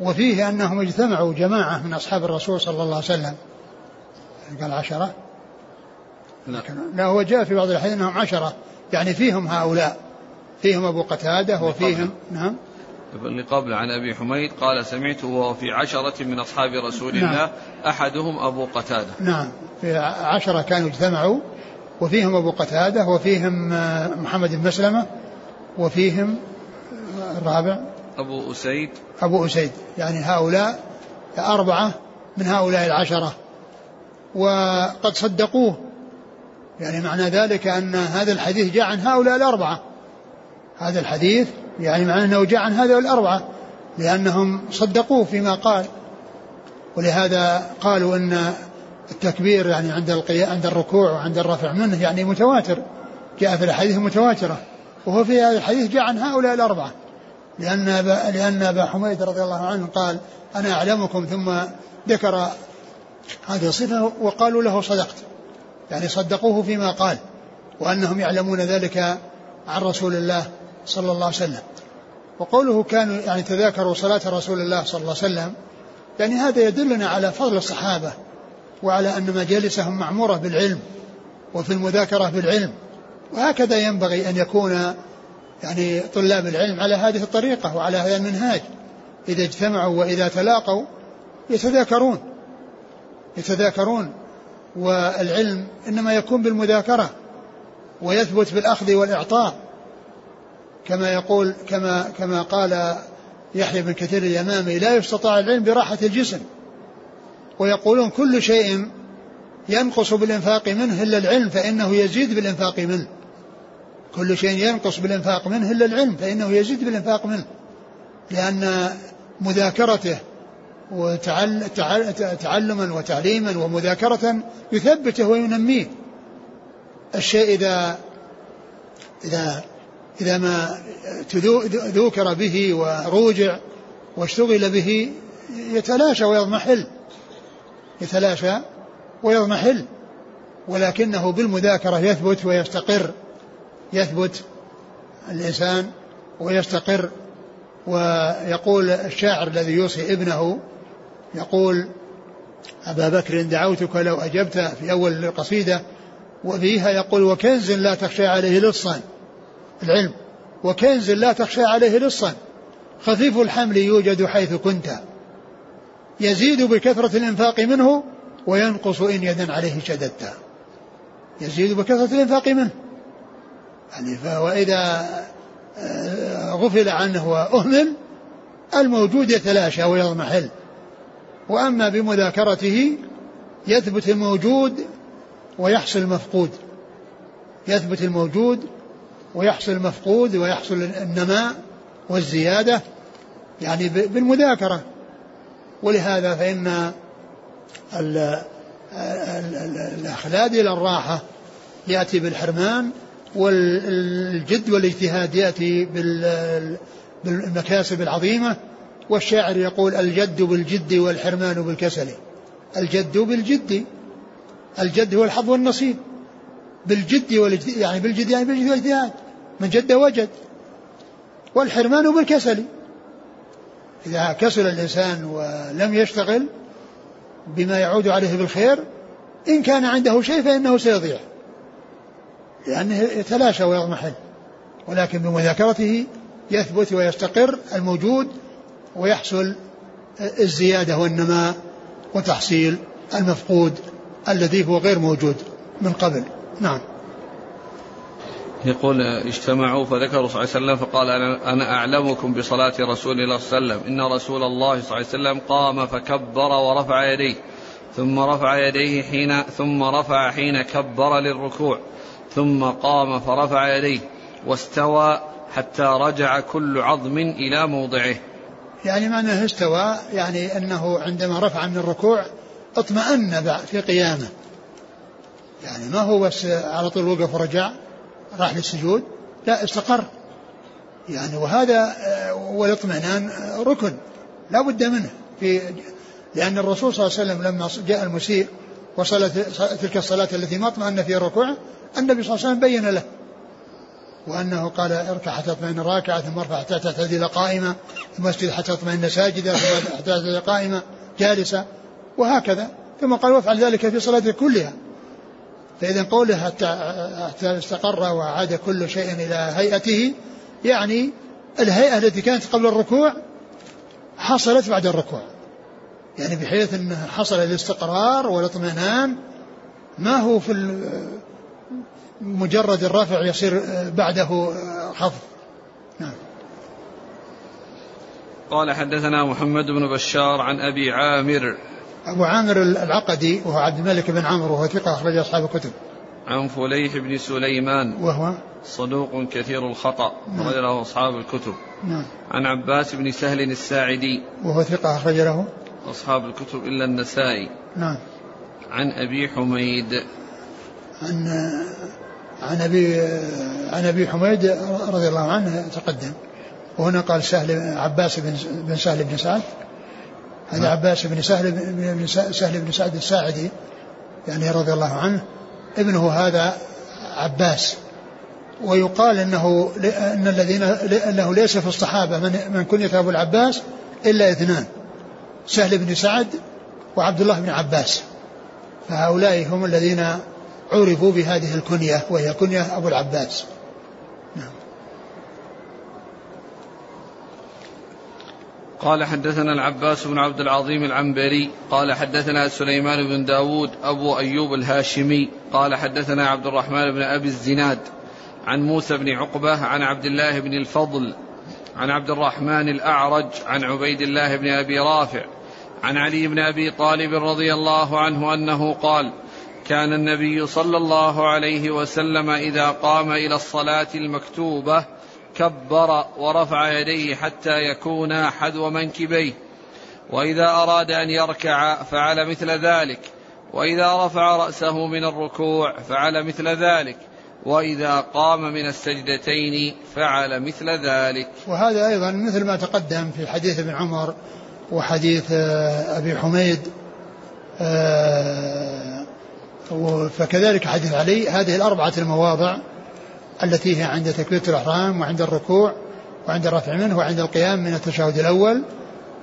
وفيه أنهم اجتمعوا جماعة من أصحاب الرسول صلى الله عليه وسلم. قال عشرة؟ لا. لا هو جاء في بعض الاحاديث أنهم عشرة يعني فيهم هؤلاء فيهم أبو قتادة وفيهم نعم.
اللي قبل عن أبي حميد قال سمعته وهو في عشرة من أصحاب رسول نعم. الله أحدهم أبو قتادة.
نعم. في عشرة كانوا اجتمعوا وفيهم أبو قتادة وفيهم آه، محمد بن مسلمة وفيهم الرابع.
أبو أسيد.
أبو أسيد. يعني هؤلاء أربعة من هؤلاء العشرة. وقد صدقوه. يعني معنى ذلك أن هذا الحديث جاء عن هؤلاء الأربعة. هذا الحديث يعني معنى أنه جاء عن هؤلاء الأربعة لأنهم صدقوه فيما قال. ولهذا قالوا أن التكبير يعني عند عند الركوع وعند الرفع منه يعني متواتر. جاء في الأحاديث المتواترة وهو في هذا الحديث جاء عن هؤلاء الأربعة. لأن أبا لأن أبا حميد رضي الله عنه قال أنا أعلمكم ثم ذكر هذه الصفة وقالوا له صدقت. يعني صدقوه فيما قال وأنهم يعلمون ذلك عن رسول الله صلى الله عليه وسلم. وقوله كانوا يعني تذاكروا صلاة رسول الله صلى الله عليه وسلم يعني هذا يدلنا على فضل الصحابة وعلى أن مجالسهم معمورة بالعلم وفي المذاكرة بالعلم. وهكذا ينبغي أن يكون يعني طلاب العلم على هذه الطريقة وعلى هذا المنهاج. إذا اجتمعوا وإذا تلاقوا يتذاكرون. يتذاكرون والعلم إنما يكون بالمذاكرة ويثبت بالأخذ والإعطاء. كما يقول كما كما قال يحيى بن كثير اليمامي لا يستطاع العلم براحة الجسم. ويقولون كل شيء ينقص بالإنفاق منه إلا العلم فإنه يزيد بالإنفاق منه. كل شيء ينقص بالإنفاق منه إلا العلم فإنه يزيد بالإنفاق منه. لأن مذاكرته وتعلما وتعليما ومذاكرة يثبته وينميه. الشيء إذا إذا إذا ما ذكر به وروجع واشتغل به يتلاشى ويضمحل. يتلاشى ويضمحل. ولكنه بالمذاكرة يثبت ويستقر. يثبت الإنسان ويستقر. ويقول الشاعر الذي يوصي ابنه يقول أبا بكر دعوتك لو أجبت في أول القصيدة وفيها يقول وكنز لا تخشى عليه لصا العلم. وكنز لا تخشى عليه لصا. خفيف الحمل يوجد حيث كنت. يزيد بكثرة الإنفاق منه وينقص إن يدا عليه شددت. يزيد بكثرة الإنفاق منه. يعني وإذا آه، غفل عنه وأهمل الموجود يتلاشى ويضمحل. وأما بمذاكرته يثبت الموجود ويحصل المفقود يثبت الموجود ويحصل المفقود ويحصل النماء والزيادة يعني بالمذاكرة. ولهذا فإن الأخلاد إلى الراحة يأتي بالحرمان والجد والاجتهاد يأتي بالمكاسب العظيمة. والشاعر يقول الجد بالجد والحرمان بالكسل. الجد بالجد. الجد هو الحظ والنصيب. بالجد والاجتهاد يعني بالجد يعني بالجد والاجتهاد من جد وجد. والحرمان بالكسل. إذا كسل الإنسان ولم يشتغل بما يعود عليه بالخير إن كان عنده شيء فإنه سيضيع. لأنه يتلاشى ويضمحل. ولكن بمذاكرته يثبت ويستقر الموجود ويحصل الزيادة والنماء وتحصيل المفقود الذي هو غير موجود من قبل. نعم.
يقول اجتمعوا فذكروا صلى الله عليه وسلم فقال أنا, أنا أعلمكم بصلاة رسول الله صلى الله عليه وسلم. إن رسول الله صلى الله عليه وسلم قام فكبر ورفع يديه ثم رفع يديه حين ثم رفع حين كبر للركوع ثم قام فرفع يديه واستوى حتى رجع كل عظم إلى موضعه.
يعني معناه استوى يعني أنه عندما رفع من الركوع اطمأن في قيامه. يعني ما هو بس على طول وقف ورجع راح للسجود لا استقر. يعني وهذا آه، والاطمئنان ركن. لا بد منه. في لأن الرسول صلى الله عليه وسلم لما جاء المسيء وصلت تلك الصلاة التي ما اطمأن فيها ركوعه النبي صلى الله عليه وسلم بين له. وأنه قال اركع حتى تطمئن راكعة ثم ارفع حتى تعتدل قائمة ثم اسجد حتى تطمئن ساجدة ثم حتى تعتدل قائمة جالسة وهكذا. ثم قال وافعل ذلك في صلاتك كلها. فإذا قوله حتى استقر وعاد كل شيء إلى هيئته يعني الهيئة التي كانت قبل الركوع حصلت بعد الركوع. يعني بحيث أن حصل الاستقرار والاطمئنان ما هو في مجرد الرفع يصير بعده خفض. نعم.
قال حدثنا محمد بن بشار عن أبي عامر
أبو عامر العقدي وهو عبد الملك بن عمرو وهو ثقة أخرج أصحاب الكتب.
عن فليح بن سليمان.
وهو؟
صدوق كثير الخطأ نعم. أخرج له أصحاب الكتب.
نعم.
عن عباس بن سهل الساعدي.
وهو ثقة أخرج له؟
أصحاب الكتب إلا النسائي.
نعم.
عن أبي حميد.
عن عن أبي عن أبي حميد رضي الله عنه تقدم. وهنا قال سهل عباس بن بن سهل بن سعد. هذا نعم. عباس بن سهل بن سهل بن سعد الساعدي يعني رضي الله عنه ابنه هذا عباس. ويقال إنه إن الذين إنه ليس في الصحابة من من كنية أبو العباس إلا اثنان سهل بن سعد وعبد الله بن عباس. فهؤلاء هم الذين عرفوا بهذه الكنية وهي كنية أبو العباس.
قال حدثنا العباس بن عبد العظيم العنبري قال حدثنا سليمان بن داود أبو أيوب الهاشمي قال حدثنا عبد الرحمن بن أبي الزناد عن موسى بن عقبة عن عبد الله بن الفضل عن عبد الرحمن الأعرج عن عبيد الله بن أبي رافع عن علي بن أبي طالب رضي الله عنه أنه قال كان النبي صلى الله عليه وسلم إذا قام إلى الصلاة المكتوبة كبر ورفع يديه حتى يكونا حذو منكبيه. وإذا أراد أن يركع فعل مثل ذلك. وإذا رفع رأسه من الركوع فعل مثل ذلك. وإذا قام من السجدتين فعل مثل ذلك.
وهذا أيضا مثل ما تقدم في حديث ابن عمر وحديث آه، أبي حميد آه، فكذلك حديث علي. هذه الأربعة المواضع التي هي عند تكبيرة الإحرام وعند الركوع وعند الرفع منه وعند القيام من التشهد الأول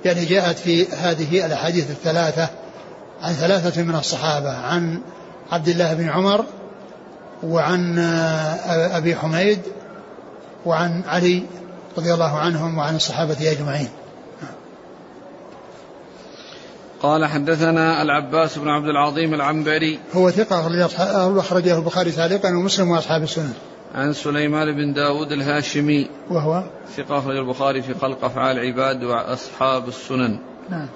يعني جاءت في هذه الأحاديث الثلاثة عن ثلاثة من الصحابة عن عبد الله بن عمر وعن أبي حميد وعن علي رضي الله عنهم وعن الصحابة أجمعين.
قال حدثنا العباس بن عبد العظيم العنبري.
هو ثقة أخرجه البخاري تعليقا ومسلم وأصحاب السنن.
عن سليمان بن داود الهاشمي.
وهو
ثقة أخرج البخاري في خلق أفعال العباد وأصحاب السنن.
نعم.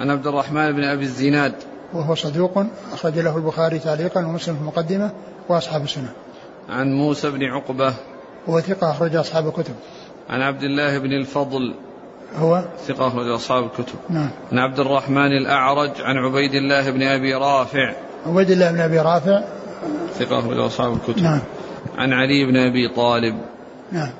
عن عبد الرحمن بن أبي الزناد.
وهو صدوق أخرج له البخاري تعليقا ومسلم في المقدمة وأصحاب السنن
عن موسى بن عقبة.
هو ثقة أخرج أصحاب الكتب.
عن عبد الله بن الفضل.
هو
ثقة أخرج أصحاب الكتب.
نعم.
عن عبد الرحمن الأعرج. عن عبيد الله بن أبي رافع.
عبيد الله بن أبي رافع.
ثقة أخرج أصحاب الكتب.
نعم.
عن علي بن أبي طالب.
نعم.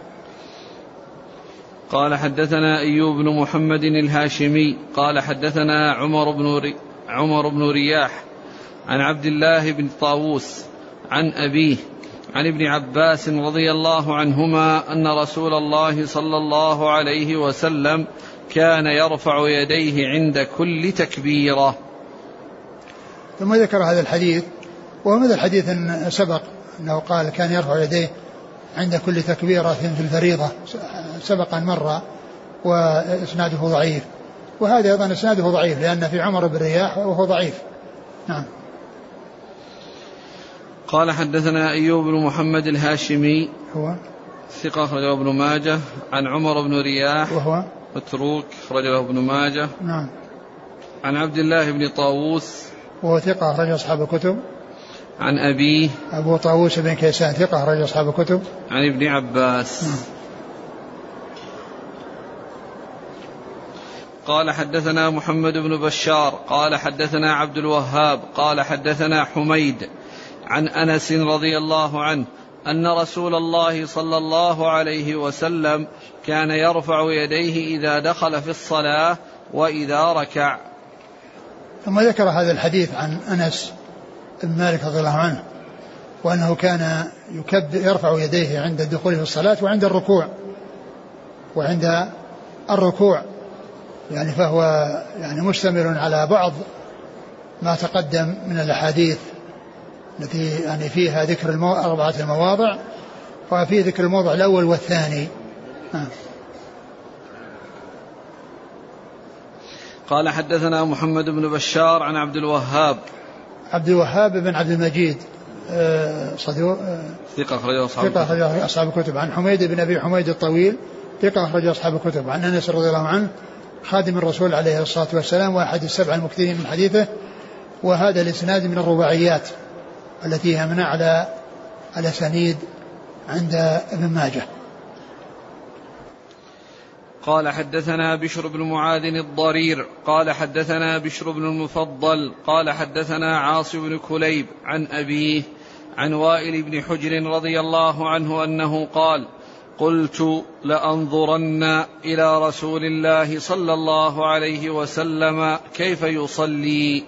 قال حدثنا أيوب بن محمد الهاشمي قال حدثنا عمر بن ري عمر بن رياح عن عبد الله بن طاووس عن أبيه عن ابن عباس رضي الله عنهما أن رسول الله صلى الله عليه وسلم كان يرفع يديه عند كل تكبيرة.
ثم ذكر هذا الحديث وهو مثل حديث سبق انه قال كان يرفع يديه عند كل تكبيرة في الفريضة سبق ان مر وإسناده ضعيف. وهذا أيضا إسناده ضعيف لأن في عمر بن رياح وهو ضعيف. نعم.
قال حدثنا أيوب بن محمد الهاشمي
هو؟
ثقة أخرجه ابن ماجه عن عمر بن رياح
وهو؟
متروك أخرجه ابن ماجه.
نعم.
عن عبد الله بن طاووس
وهو ثقة أخرج أصحاب الكتب.
عن أبيه
أبو طاووس بن كيسان ثقة أخرج أصحاب الكتب.
عن ابن عباس.
نعم.
قال حدثنا محمد بن بشار قال حدثنا عبد الوهاب قال حدثنا حميد عن أنس رضي الله عنه أن رسول الله صلى الله عليه وسلم كان يرفع يديه إذا دخل في الصلاة وإذا ركع.
ثم ذكر هذا الحديث عن أنس بن مالك رضي الله عنه وأنه كان يكبر يرفع يديه عند الدخول في الصلاة وعند الركوع وعند الركوع يعني فهو يعني مشتمل على بعض ما تقدم من الأحاديث التي يعني فيها ذكر المو... أربعة المواضع وفي ذكر الموضع الأول والثاني آه.
قال حدثنا محمد بن بشار عن عبد الوهاب
عبد الوهاب بن عبد المجيد. آه، صدوق آه،
ثقة أخرجه أصحاب
ثقة أخرجه أصحاب الكتب. عن حميد بن أبي حميد الطويل ثقة أخرجه أصحاب الكتب. عن أنس رضي الله عنه خادم الرسول عليه الصلاة والسلام وأحد السبع المكثرين من حديثه وهذا الإسناد من الرباعيات التي هي من أعلى الأسانيد عند ابن ماجه.
قال حدثنا بشر بن معاذ الضرير قال حدثنا بشر بن المفضل قال حدثنا عاصم بن كليب عن أبيه عن وائل بن حجر رضي الله عنه أنه قال قلت لأنظرن إلى رسول الله صلى الله عليه وسلم كيف يصلي.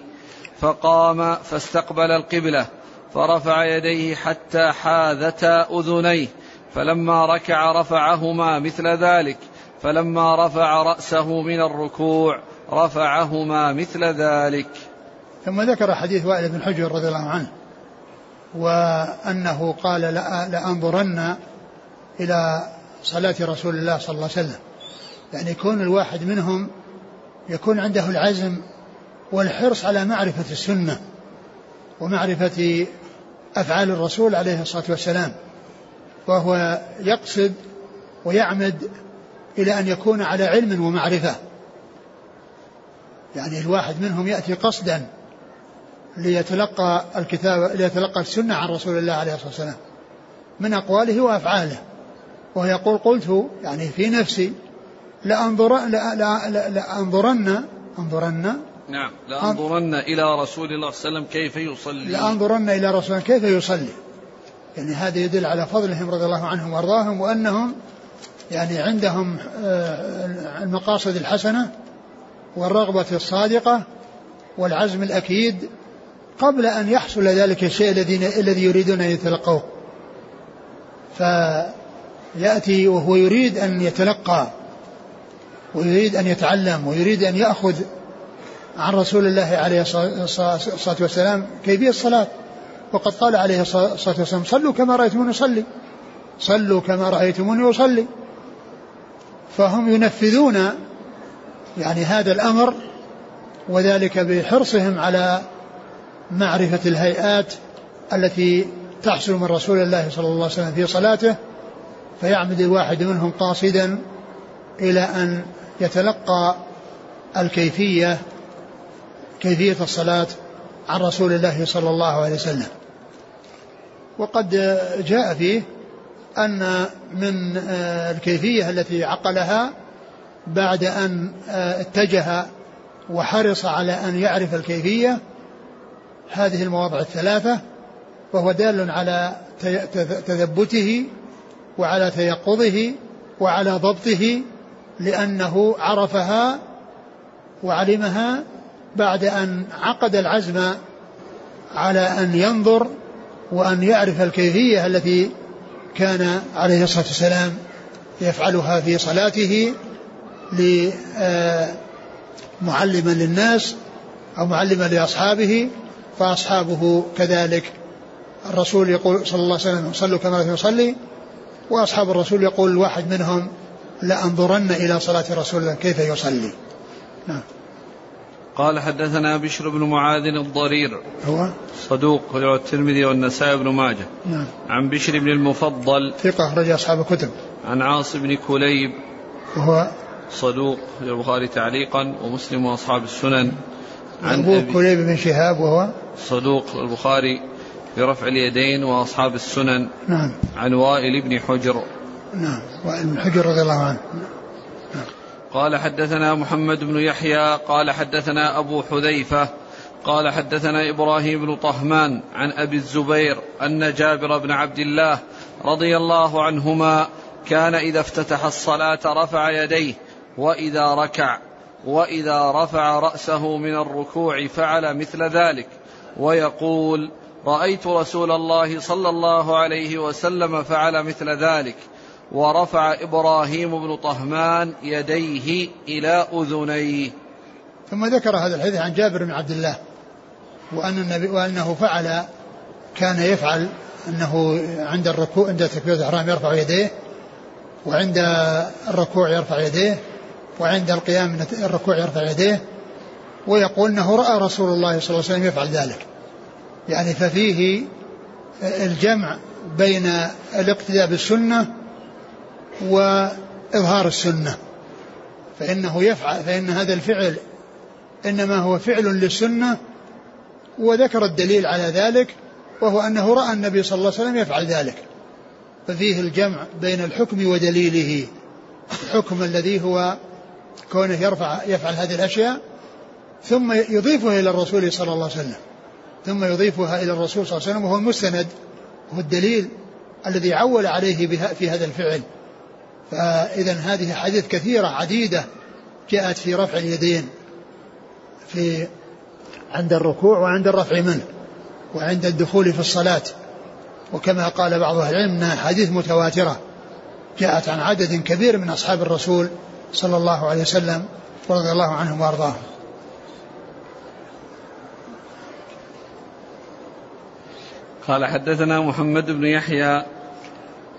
فقام فاستقبل القبلة فرفع يديه حتى حاذتا أذنيه فلما ركع رفعهما مثل ذلك فلما رفع رأسه من الركوع رفعهما مثل ذلك.
ثم ذكر حديث وائل بن حجر رضي الله عنه وأنه قال لأنظرن إلى صلاة رسول الله صلى الله عليه وسلم. يعني يكون الواحد منهم يكون عنده العزم والحرص على معرفة السنة ومعرفة أفعال الرسول عليه الصلاة والسلام وهو يقصد ويعمد إلى أن يكون على علم ومعرفة. يعني الواحد منهم يأتي قصدا ليتلقى الكتاب ليتلقى السنة عن رسول الله عليه الصلاة والسلام من أقواله وأفعاله. وهو يقول قلت يعني في نفسي لأنظر لأنظرن أنظرن؟
نعم لأنظرن إلى رسول الله صلى الله عليه وسلم كيف يصلي.
لأنظرن إلى رسول الله كيف يصلي. يعني هذا يدل على فضلهم رضي الله عنهم وأرضاهم وأنهم يعني عندهم آه، المقاصد الحسنة والرغبة الصادقة والعزم الأكيد قبل أن يحصل ذلك الشيء الذي الذي يريدون أن يتلقوه. فيأتي وهو يريد أن يتلقى ويريد أن يتعلم ويريد أن يأخذ عن رسول الله عليه الصلاة والسلام كيفية الصلاة. وقد قال عليه الصلاة والسلام صلوا كما رأيتموني أصلي صلوا كما رأيتموني أصلي. فهم ينفذون يعني هذا الأمر وذلك بحرصهم على معرفة الهيئات التي تحصل من رسول الله صلى الله عليه وسلم في صلاته فيعمد الواحد منهم قاصدا إلى أن يتلقى الكيفية كيفية الصلاة عن رسول الله صلى الله عليه وسلم. وقد جاء فيه أن من آه، الكيفية التي عقلها بعد أن آه، اتجه وحرص على أن يعرف الكيفية هذه المواضع الثلاثة وهو دال على تثبته وعلى تيقظه وعلى ضبطه لأنه عرفها وعلمها بعد أن عقد العزم على أن ينظر وأن يعرف الكيفية التي كان عليه الصلاة والسلام يفعلها في صلاته معلما للناس أو معلما لأصحابه فأصحابه كذلك. الرسول يقول صلى الله عليه وسلم صلوا كما يصلي وأصحاب الرسول يقول الواحد منهم لأنظرن إلى صلاة رسول الله كيف يصلي. نعم.
قال حدثنا بشر بن معاذ الضرير.
هو؟
صدوق رواه الترمذي والنسائي بن ماجه.
نعم.
عن بشر بن المفضل.
ثقة أخرج أصحاب الكتب.
عن عاص بن كليب.
وهو؟
صدوق البخاري تعليقا ومسلم وأصحاب السنن.
عن أبو كليب بن شهاب وهو؟
صدوق البخاري برفع اليدين وأصحاب السنن.
نعم.
عن وائل بن حجر.
نعم وائل بن حجر رضي الله عنه.
قال حدثنا محمد بن يحيى قال حدثنا أبو حذيفة قال حدثنا إبراهيم بن طهمان عن أبي الزبير أن جابر بن عبد الله رضي الله عنهما كان إذا افتتح الصلاة رفع يديه وإذا ركع وإذا رفع رأسه من الركوع فعل مثل ذلك ويقول رأيت رسول الله صلى الله عليه وسلم فعل مثل ذلك ورفع إبراهيم بن طهمان يديه إلى أذنيه.
ثم ذكر هذا الحديث عن جابر بن عبد الله وأن النبي وأنه فعل كان يفعل أنه عند الركوع عند تكبيره الإحرام يرفع يديه وعند الركوع يرفع يديه وعند القيام من الركوع يرفع يديه ويقول إنه رأى رسول الله صلى الله عليه وسلم يفعل ذلك. يعني ففيه الجمع بين الاقتداء بالسنة وإظهار السنة. فإنه يفعل فإن هذا الفعل إنما هو فعل للسنة وذكر الدليل على ذلك وهو أنه رأى النبي صلى الله عليه وسلم يفعل ذلك. ففيه الجمع بين الحكم ودليله الحكم الذي هو كونه يرفع يفعل هذه الأشياء ثم يضيفها إلى الرسول صلى الله عليه وسلم. ثم يضيفها إلى الرسول صلى الله عليه وسلم وهو المستند هو الدليل الذي عول عليه في هذا الفعل. فإذا هذه حديث كثيرة عديدة جاءت في رفع اليدين في عند الركوع وعند الرفع منه وعند الدخول في الصلاة. وكما قال بعض أهل العلم أنها حديث متواترة. جاءت عن عدد كبير من أصحاب الرسول صلى الله عليه وسلم ورضي الله عنهم وأرضاهم.
قال حدثنا محمد بن يحيى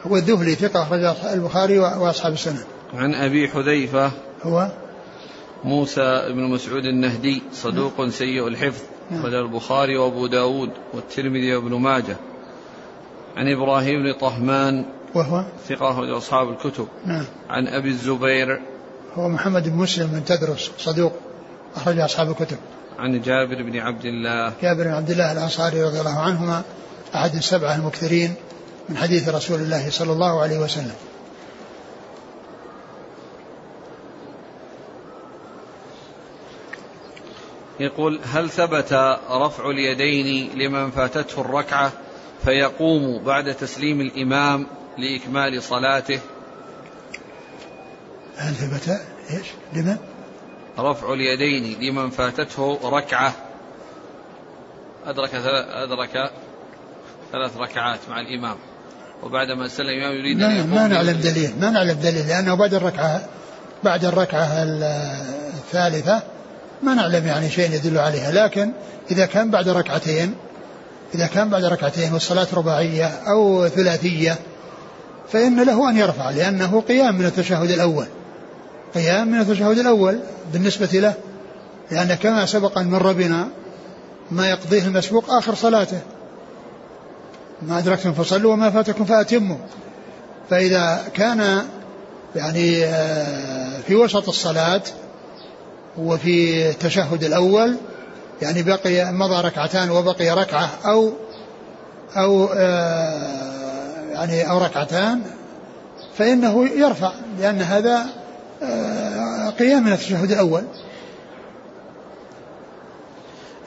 هو الذهلي ثقة أخرج البخاري وأصحاب السنن
عن أبي حذيفة
هو؟
موسى بن مسعود النهدي صدوق نعم. سيء الحفظ نعم. أخرج البخاري وأبو داود والترمذي وابن ماجه. عن إبراهيم بن طهمان
وهو؟
ثقة أخرج أصحاب الكتب.
نعم.
عن أبي الزبير
هو محمد بن مسلم بن تدرس صدوق أخرج أصحاب الكتب.
عن جابر بن عبد الله.
جابر بن عبد الله الأنصاري رضي الله عنهما أحد السبعة المكثرين. من حديث رسول الله صلى الله عليه وسلم.
يقول هل ثبت رفع اليدين لمن فاتته الركعة فيقوم بعد تسليم الإمام لإكمال صلاته؟
هل ثبت؟ إيش؟ لمن؟
رفع اليدين لمن فاتته ركعة. أدرك أدرك ثلاث ركعات مع الإمام. وبعدما سلم الإمام يريد
أن ما نعلم دليل ما نعلم دليل لأنه بعد الركعة بعد الركعة الثالثة ما نعلم يعني شيء يدل عليها لكن إذا كان بعد ركعتين إذا كان بعد ركعتين والصلاة رباعية أو ثلاثية فإن له أن يرفع لأنه قيام من التشهد الأول. قيام من التشهد الأول بالنسبة له لأن كما سبق أن مر بنا ما يقضيه المسبوق آخر صلاته. ما أدركتم فصلوا وما فاتكم فأتموا. فإذا كان يعني آه، في وسط الصلاة وفي التشهد الأول يعني بقي مضى ركعتان وبقي ركعة أو أو آه، يعني أو ركعتان فإنه يرفع لأن هذا آه، قيام من التشهد الأول.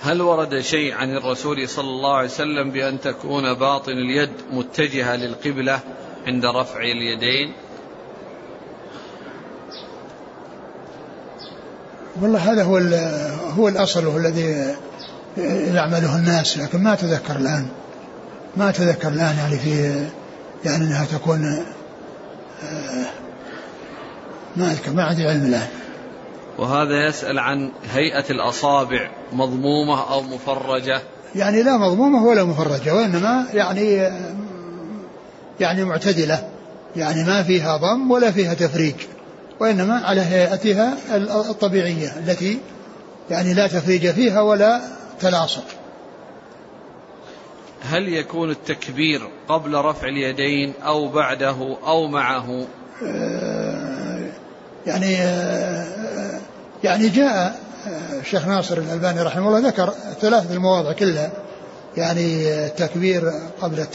هل ورد شيء عن الرسول صلى الله عليه وسلم بأن تكون باطن اليد متجهة للقبلة عند رفع اليدين؟
والله هذا هو هو الأصل وهو الذي يعمله الناس لكن ما أتذكر الآن. ما أتذكر الآن يعني في يعني إنها تكون آه، ما أذكر ما عندي علم الآن.
وهذا يسأل عن هيئة الأصابع مضمومة أو مفرجة.
يعني لا مضمومة ولا مفرجة وإنما يعني يعني معتدلة. يعني ما فيها ضم ولا فيها تفريج وإنما على هيئتها الطبيعية التي يعني لا تفريج فيها ولا تلاصق.
هل يكون التكبير قبل رفع اليدين أو بعده أو معه؟
يعني يعني جاء الشيخ ناصر الألباني رحمه الله ذكر ثلاثة المواضع كلها. يعني التكبير قبل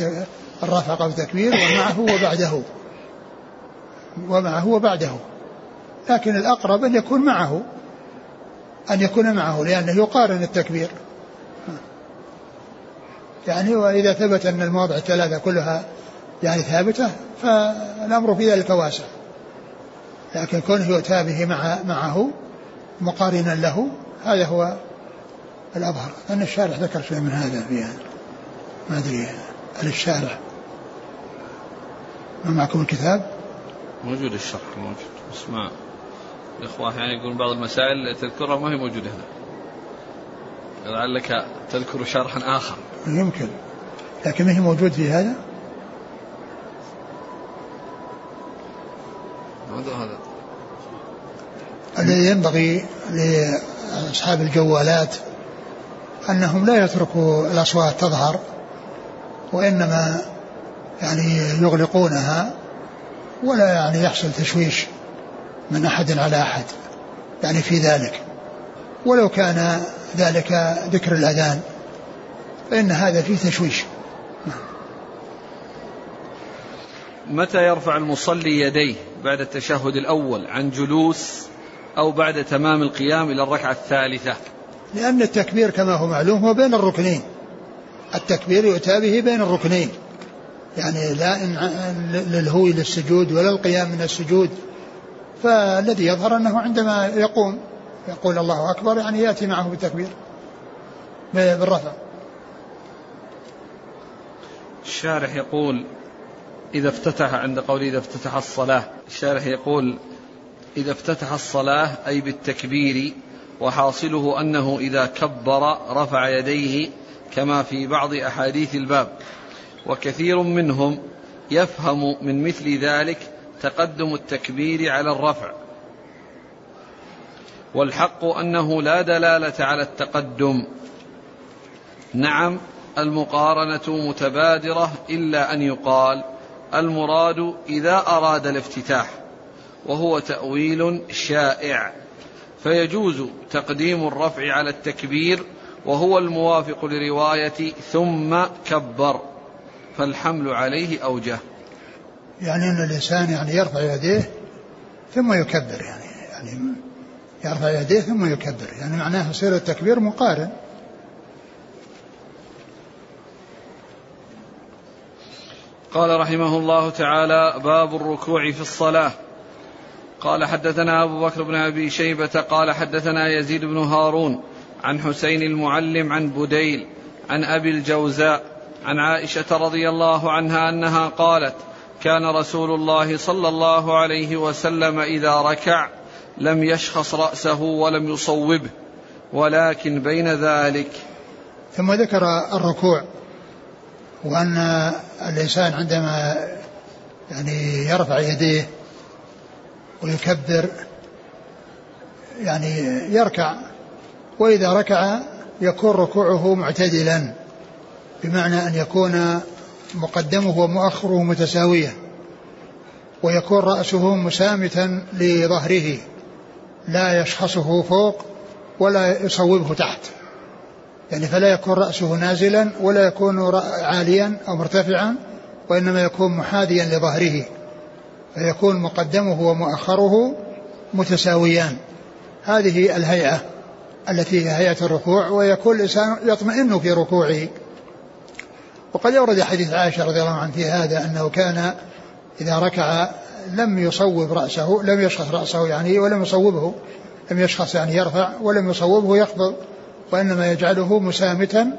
الرفع قبل التكبير ومعه وبعده. ومعه وبعده. لكن الأقرب أن يكون معه أن يكون معه لأنه يقارن التكبير. يعني وإذا ثبت أن المواضع الثلاثة كلها يعني ثابتة فالأمر في ذلك واسع. لكن كونه يؤتى به مع معه مقارنا له هذا هو الأظهر. أن الشارع ذكر شيء من هذا في ما أدري. هل الشارع ما معكم الكتاب؟
موجود الشرح موجود. بس ما الإخوة أحيانا يعني يقولون بعض المسائل تذكرها ما هي موجودة هنا. لعلك تذكر شرحا آخر.
يمكن. لكن ما هي موجود في هذا؟
هذا.
الذي ينبغي لأصحاب الجوالات أنهم لا يتركوا الأصوات تظهر وإنما يعني يغلقونها ولا يعني يحصل تشويش من أحد على أحد يعني في ذلك. ولو كان ذلك ذكر الأذان فإن هذا فيه تشويش.
متى يرفع المصلي يديه بعد التشهد الأول عن جلوس أو بعد تمام القيام إلى الركعة الثالثة.
لأن التكبير كما هو معلوم هو بين الركنين. التكبير يؤتى به بين الركنين. يعني لا للهوي للسجود ولا القيام من السجود. فالذي يظهر أنه عندما يقوم يقول الله أكبر يعني يأتي معه بالتكبير. بالرفع.
الشارح يقول إذا افتتح عند قوله إذا افتتح الصلاة الشارح يقول إذا افتتح الصلاة أي بالتكبير وحاصله أنه إذا كبر رفع يديه كما في بعض أحاديث الباب. وكثير منهم يفهم من مثل ذلك تقدم التكبير على الرفع. والحق أنه لا دلالة على التقدم. نعم المقارنة متبادرة إلا أن يقال المراد إذا أراد الافتتاح. وهو تأويل شائع. فيجوز تقديم الرفع على التكبير وهو الموافق لرواية ثم كبر فالحمل عليه أوجه.
يعني أن الإنسان يعني يرفع يديه ثم يكبر يعني يعني يرفع يديه ثم يكبر يعني معناه يصير التكبير مقارن.
قال رحمه الله تعالى باب الركوع في الصلاة. قال حدثنا أبو بكر بن أبي شيبة قال حدثنا يزيد بن هارون عن حسين المعلم عن بديل عن أبي الجوزاء عن عائشة رضي الله عنها أنها قالت كان رسول الله صلى الله عليه وسلم إذا ركع لم يشخص رأسه ولم يصوبه ولكن بين ذلك.
ثم ذكر الركوع وأن الإنسان عندما يعني يرفع يديه ويكبر يعني يركع وإذا ركع يكون ركوعه معتدلا بمعنى أن يكون مقدمه ومؤخره متساويا ويكون رأسه مسامتا لظهره لا يشخصه فوق ولا يصوبه تحت يعني فلا يكون رأسه نازلا ولا يكون عاليا أو مرتفعا وإنما يكون محاذيا لظهره. فيكون مقدمه ومؤخره متساويان. هذه الهيئة التي هي هيئة الركوع ويكون الإنسان يطمئن في ركوعه. وقد يورد حديث عائشة رضي الله عنها في هذا أنه كان إذا ركع لم يصوب رأسه لم يشخص رأسه يعني ولم يصوبه لم يشخص يعني يرفع ولم يصوبه يخفض وإنما يجعله مسامتا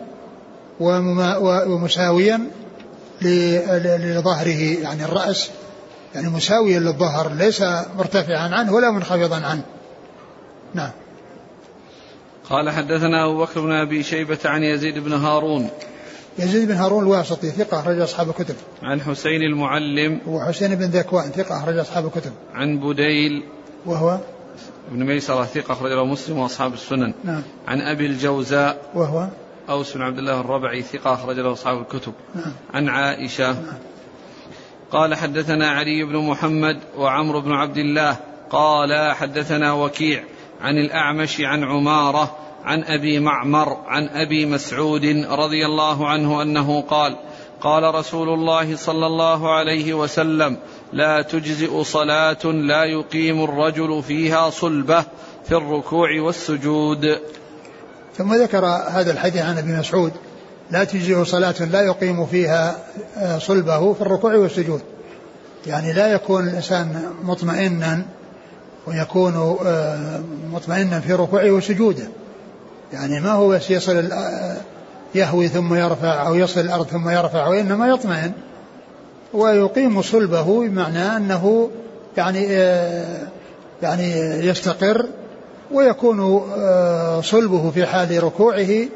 ومساويا لظهره يعني الرأس. يعني مساويا للظهر ليس مرتفعا عنه ولا منخفضا عنه نعم
قال حدثنا أبو بكر بن أبي شيبة عن يزيد بن هارون
يزيد بن هارون الواسطي ثقة أخرج أصحاب الكتب.
عن حسين المعلم
وحسين بن ذكوان ثقة أخرج أصحاب الكتب.
عن بديل
وهو
ابن ميسرة ثقة أخرج له مسلم وأصحاب السنن.
نعم.
عن أبي الجوزاء
وهو
أوس بن عبد الله الربعي ثقة أخرج له أصحاب الكتب.
نعم.
عن عائشة. نعم. قال حدثنا علي بن محمد وعمرو بن عبد الله قال حدثنا وكيع عن الأعمش عن عمارة عن أبي معمر عن أبي مسعود رضي الله عنه أنه قال قال رسول الله صلى الله عليه وسلم لا تجزئ صلاة لا يقيم الرجل فيها صلبة في الركوع والسجود.
ثم ذكر هذا الحديث عن أبي مسعود. لا تجزئ صلاة لا يقيم فيها آه، صلبه في الركوع والسجود. يعني لا يكون الإنسان مطمئنا ويكون آه، مطمئنا في ركوعه وسجوده. يعني ما هو بس يصل يهوي ثم يرفع أو يصل الأرض ثم يرفع وإنما يطمئن. ويقيم صلبه بمعنى أنه يعني آه، يعني يستقر ويكون آه، صلبه في حال ركوعه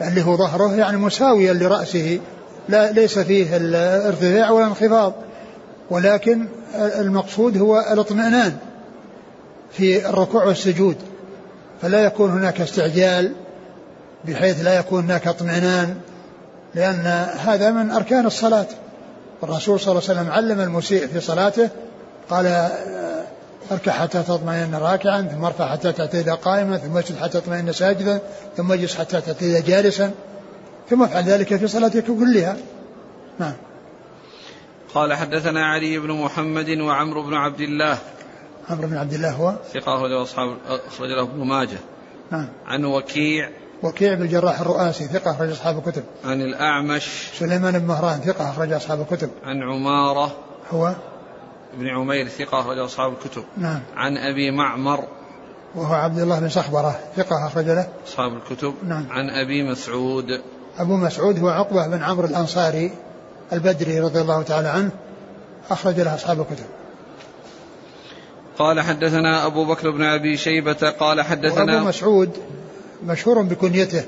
اللي هو ظهره يعني مساويا لرأسه. لا ليس فيه الارتفاع ولا انخفاض. ولكن المقصود هو الاطمئنان في الركوع والسجود. فلا يكون هناك استعجال بحيث لا يكون هناك اطمئنان لأن هذا من أركان الصلاة. الرسول صلى الله عليه وسلم علم المسيء في صلاته قال اركع حتى تطمئن راكعا ثم ارفع حتى تعتدل قائما ثم اسجد حتى تطمئن ساجدا ثم اجلس حتى تعتدل جالسا. ثم افعل ذلك في صلاتك كلها. نعم.
قال حدثنا علي بن محمد وعمرو بن عبد الله.
عمرو بن عبد الله هو؟
ثقة أخرجه أصحاب أخرج له ابن ماجه.
نعم.
عن وكيع.
وكيع بن الجراح الرؤاسي ثقة أخرج أصحاب الكتب.
عن الأعمش.
سليمان بن مهران ثقة أخرج أصحاب الكتب.
عن عمارة.
هو؟
ابن عمير ثقة أخرج أصحاب الكتب.
نعم.
عن أبي معمر.
وهو عبد الله بن صخبرة ثقة أخرج له.
أصحاب الكتب.
نعم.
عن أبي مسعود.
أبو مسعود هو عقبة بن عمرو الأنصاري البدري رضي الله تعالى عنه أخرج له أصحاب الكتب.
قال حدثنا أبو بكر بن أبي شيبة قال حدثنا
أبو مسعود مشهور بكنيته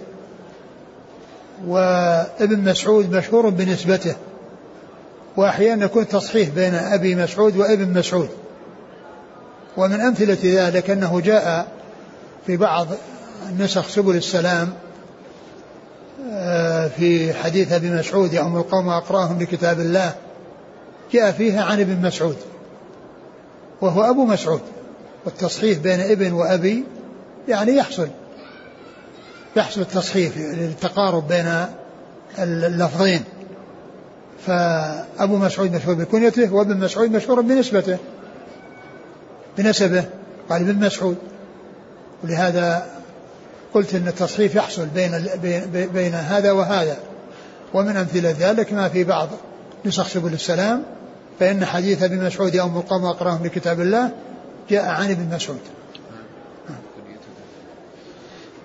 وابن مسعود مشهور بنسبته. وأحيانا يكون تصحيح بين أبي مسعود وابن مسعود. ومن أمثلة ذلك أنه جاء في بعض نسخ سبل السلام آه، في حديث أبي مسعود يوم القوم أقراهم لكتاب الله جاء فيها عن ابن مسعود وهو أبو مسعود. والتصحيح بين ابن وأبي يعني يحصل يحصل التصحيح للتقارب بين اللفظين. فأبو مسعود مشهور بكنيته وابن مسعود مشهور بنسبته. بنسبه. قال ابن مسعود. ولهذا قلت إن التصحيف يحصل بين بين هذا وهذا. ومن أمثلة ذلك ما في بعض نسخ سبل السلام فإن حديث ابن مسعود يوم القوم أقرأهم لكتاب الله جاء عن ابن مسعود.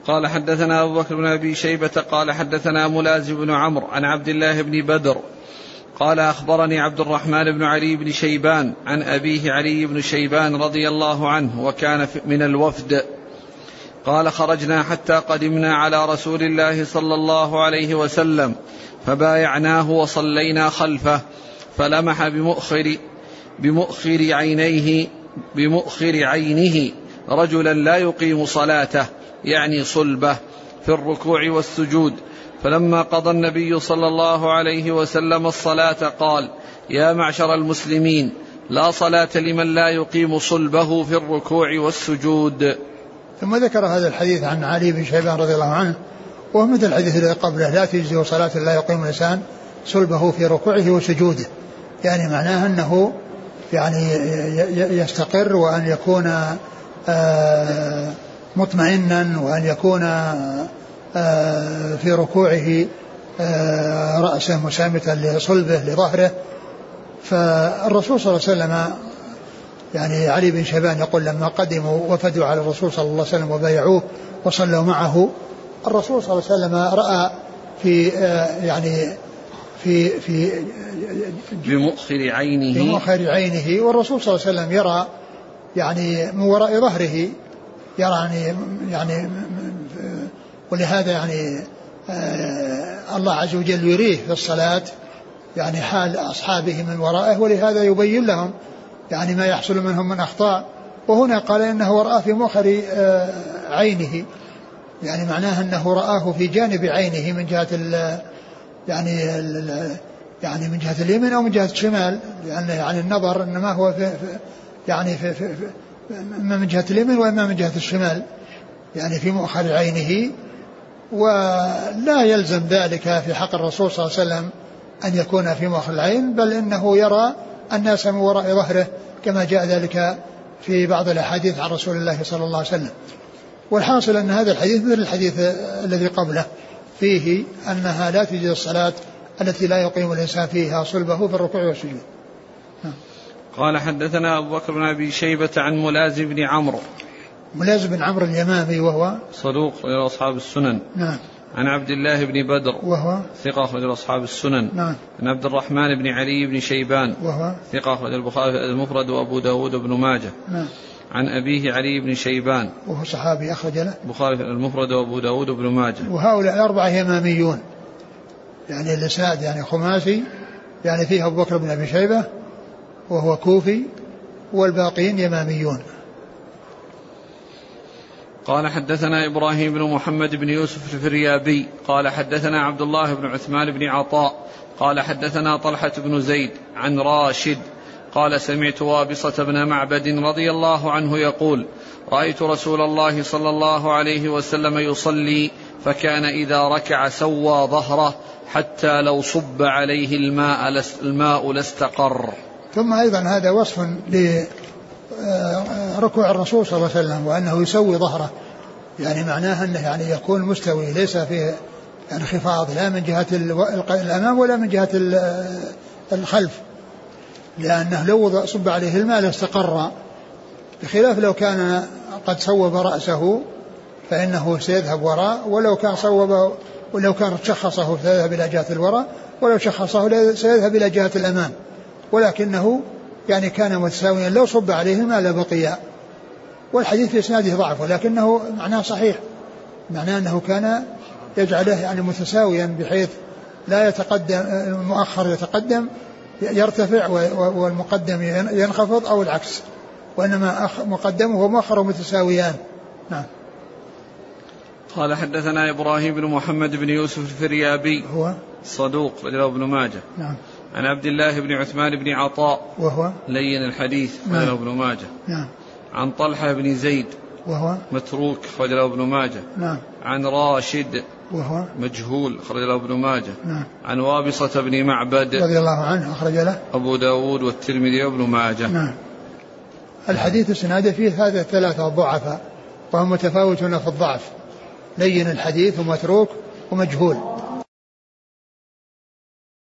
قال حدثنا أبو بكر بن أبي شيبة قال حدثنا ملازم بن عمرو عن عبد الله بن بدر قال أخبرني عبد الرحمن بن علي بن شيبان عن أبيه علي بن شيبان رضي الله عنه وكان من الوفد. قال خرجنا حتى قدمنا على رسول الله صلى الله عليه وسلم فبايعناه وصلينا خلفه فلمح بمؤخر بمؤخر عينيه بمؤخر عينه رجلا لا يقيم صلاته يعني صلبه. في الركوع والسجود. فلما قضى النبي صلى الله عليه وسلم الصلاة قال يا معشر المسلمين لا صلاة لمن لا يقيم صلبه في الركوع والسجود.
ثم ذكر هذا الحديث عن علي بن شيبان رضي الله عنه وهو مثل الحديث الذي قبله لا تجزي صلاة لا يقيم الإنسان صلبه في ركوعه وسجوده. يعني معناه أنه يعني يستقر وأن يكون آه، مطمئنا وأن يكون آه، في ركوعه آه، رأسه مسامتا لصلبه لظهره. فالرسول صلى الله عليه وسلم يعني علي بن شيبان يقول لما قدموا وفدوا على الرسول صلى الله عليه وسلم وبايعوه وصلوا معه الرسول صلى الله عليه وسلم رأى في يعني في في
بمؤخر عينه.
بمؤخر عينه والرسول صلى الله عليه وسلم يرى يعني من وراء ظهره. يعني يعني ولهذا يعني آه، الله عز وجل يريه في الصلاة يعني حال أصحابه من ورائه ولهذا يبين لهم يعني ما يحصل منهم من أخطاء. وهنا قال إنه رأى في مؤخر آه، عينه يعني معناه أنه رآه في جانب عينه من جهة ال يعني ال يعني من جهة اليمين أو من جهة الشمال يعني النظر إنما هو في يعني في, في, في إما من جهة اليمين وإما من جهة الشمال يعني في مؤخر عينه ولا يلزم ذلك في حق الرسول صلى الله عليه وسلم أن يكون في مؤخر العين بل إنه يرى الناس من وراء ظهره كما جاء ذلك في بعض الأحاديث عن رسول الله صلى الله عليه وسلم. والحاصل أن هذا الحديث مثل الحديث الذي قبله فيه أنها لا تجد الصلاة التي لا يقيم الإنسان فيها صلبه في الركوع والسجود.
قال حدثنا أبو بكر بن أبي شيبة عن ملازم بن عمرو.
ملازم بن عمرو اليمامي وهو
صدوق إلى أصحاب السنن.
نعم.
عن عبد الله بن بدر.
وهو
ثقة أخرج أصحاب السنن.
نعم.
عن عبد الرحمن بن علي بن شيبان.
وهو
ثقة أخرج البخاري المفرد وأبو داود بن ماجه.
نعم.
عن أبيه علي بن شيبان.
وهو صحابي أخرج له.
البخاري المفرد وأبو داود بن ماجه.
وهؤلاء الأربعة يماميون. يعني الإسناد يعني خماسي يعني فيه أبو بكر بن أبي شيبة وهو كوفي والباقين يماميون.
قال حدثنا إبراهيم بن محمد بن يوسف الفريابي قال حدثنا عبد الله بن عثمان بن عطاء قال حدثنا طلحة بن زيد عن راشد قال سمعت وابصة بن معبد رضي الله عنه يقول رأيت رسول الله صلى الله عليه وسلم يصلي فكان إذا ركع سوى ظهره حتى لو صب عليه الماء الماء لاستقر.
ثم أيضا هذا وصف ركوع الرسول صلى الله عليه وسلم وأنه يسوي ظهره. يعني معناه أنه يعني يكون مستوي ليس في يعني انخفاض لا من جهة الأمام ولا من جهة الخلف. لأنه لو صب عليه الماء لاستقر. بخلاف لو كان قد صوب رأسه فإنه سيذهب وراء ولو كان صوب ولو كان شخصه سيذهب إلى جهة الوراء ولو شخصه سيذهب إلى جهة الأمام. ولكنه يعني كان متساويا لو صب عليه الماء لبقي والحديث في اسناده ضعف ولكنه معناه صحيح. معناه أنه كان يجعله يعني متساويا بحيث لا يتقدم المؤخر يتقدم يرتفع والمقدم ينخفض أو العكس. وإنما مقدمه ومؤخره متساويان. نعم.
قال حدثنا إبراهيم بن محمد بن يوسف الفريابي.
هو؟
صدوق رجله ابن ماجه.
نعم.
عن عبد الله بن عثمان بن عطاء.
وهو؟
لين الحديث رجله ابن ماجه.
نعم.
عن طلحة بن زيد.
وهو؟
متروك خرج له ابن ماجه.
نعم.
عن راشد.
وهو؟
مجهول خرج له ابن ماجه.
نعم.
عن وابصة بن معبد.
رضي الله عنه أخرج له.
أبو داود والترمذي وابن ماجه.
نعم. الحديث السنادة فيه هذا الثلاثة ضعفاء وهم متفاوتون في الضعف. لين الحديث ومتروك ومجهول.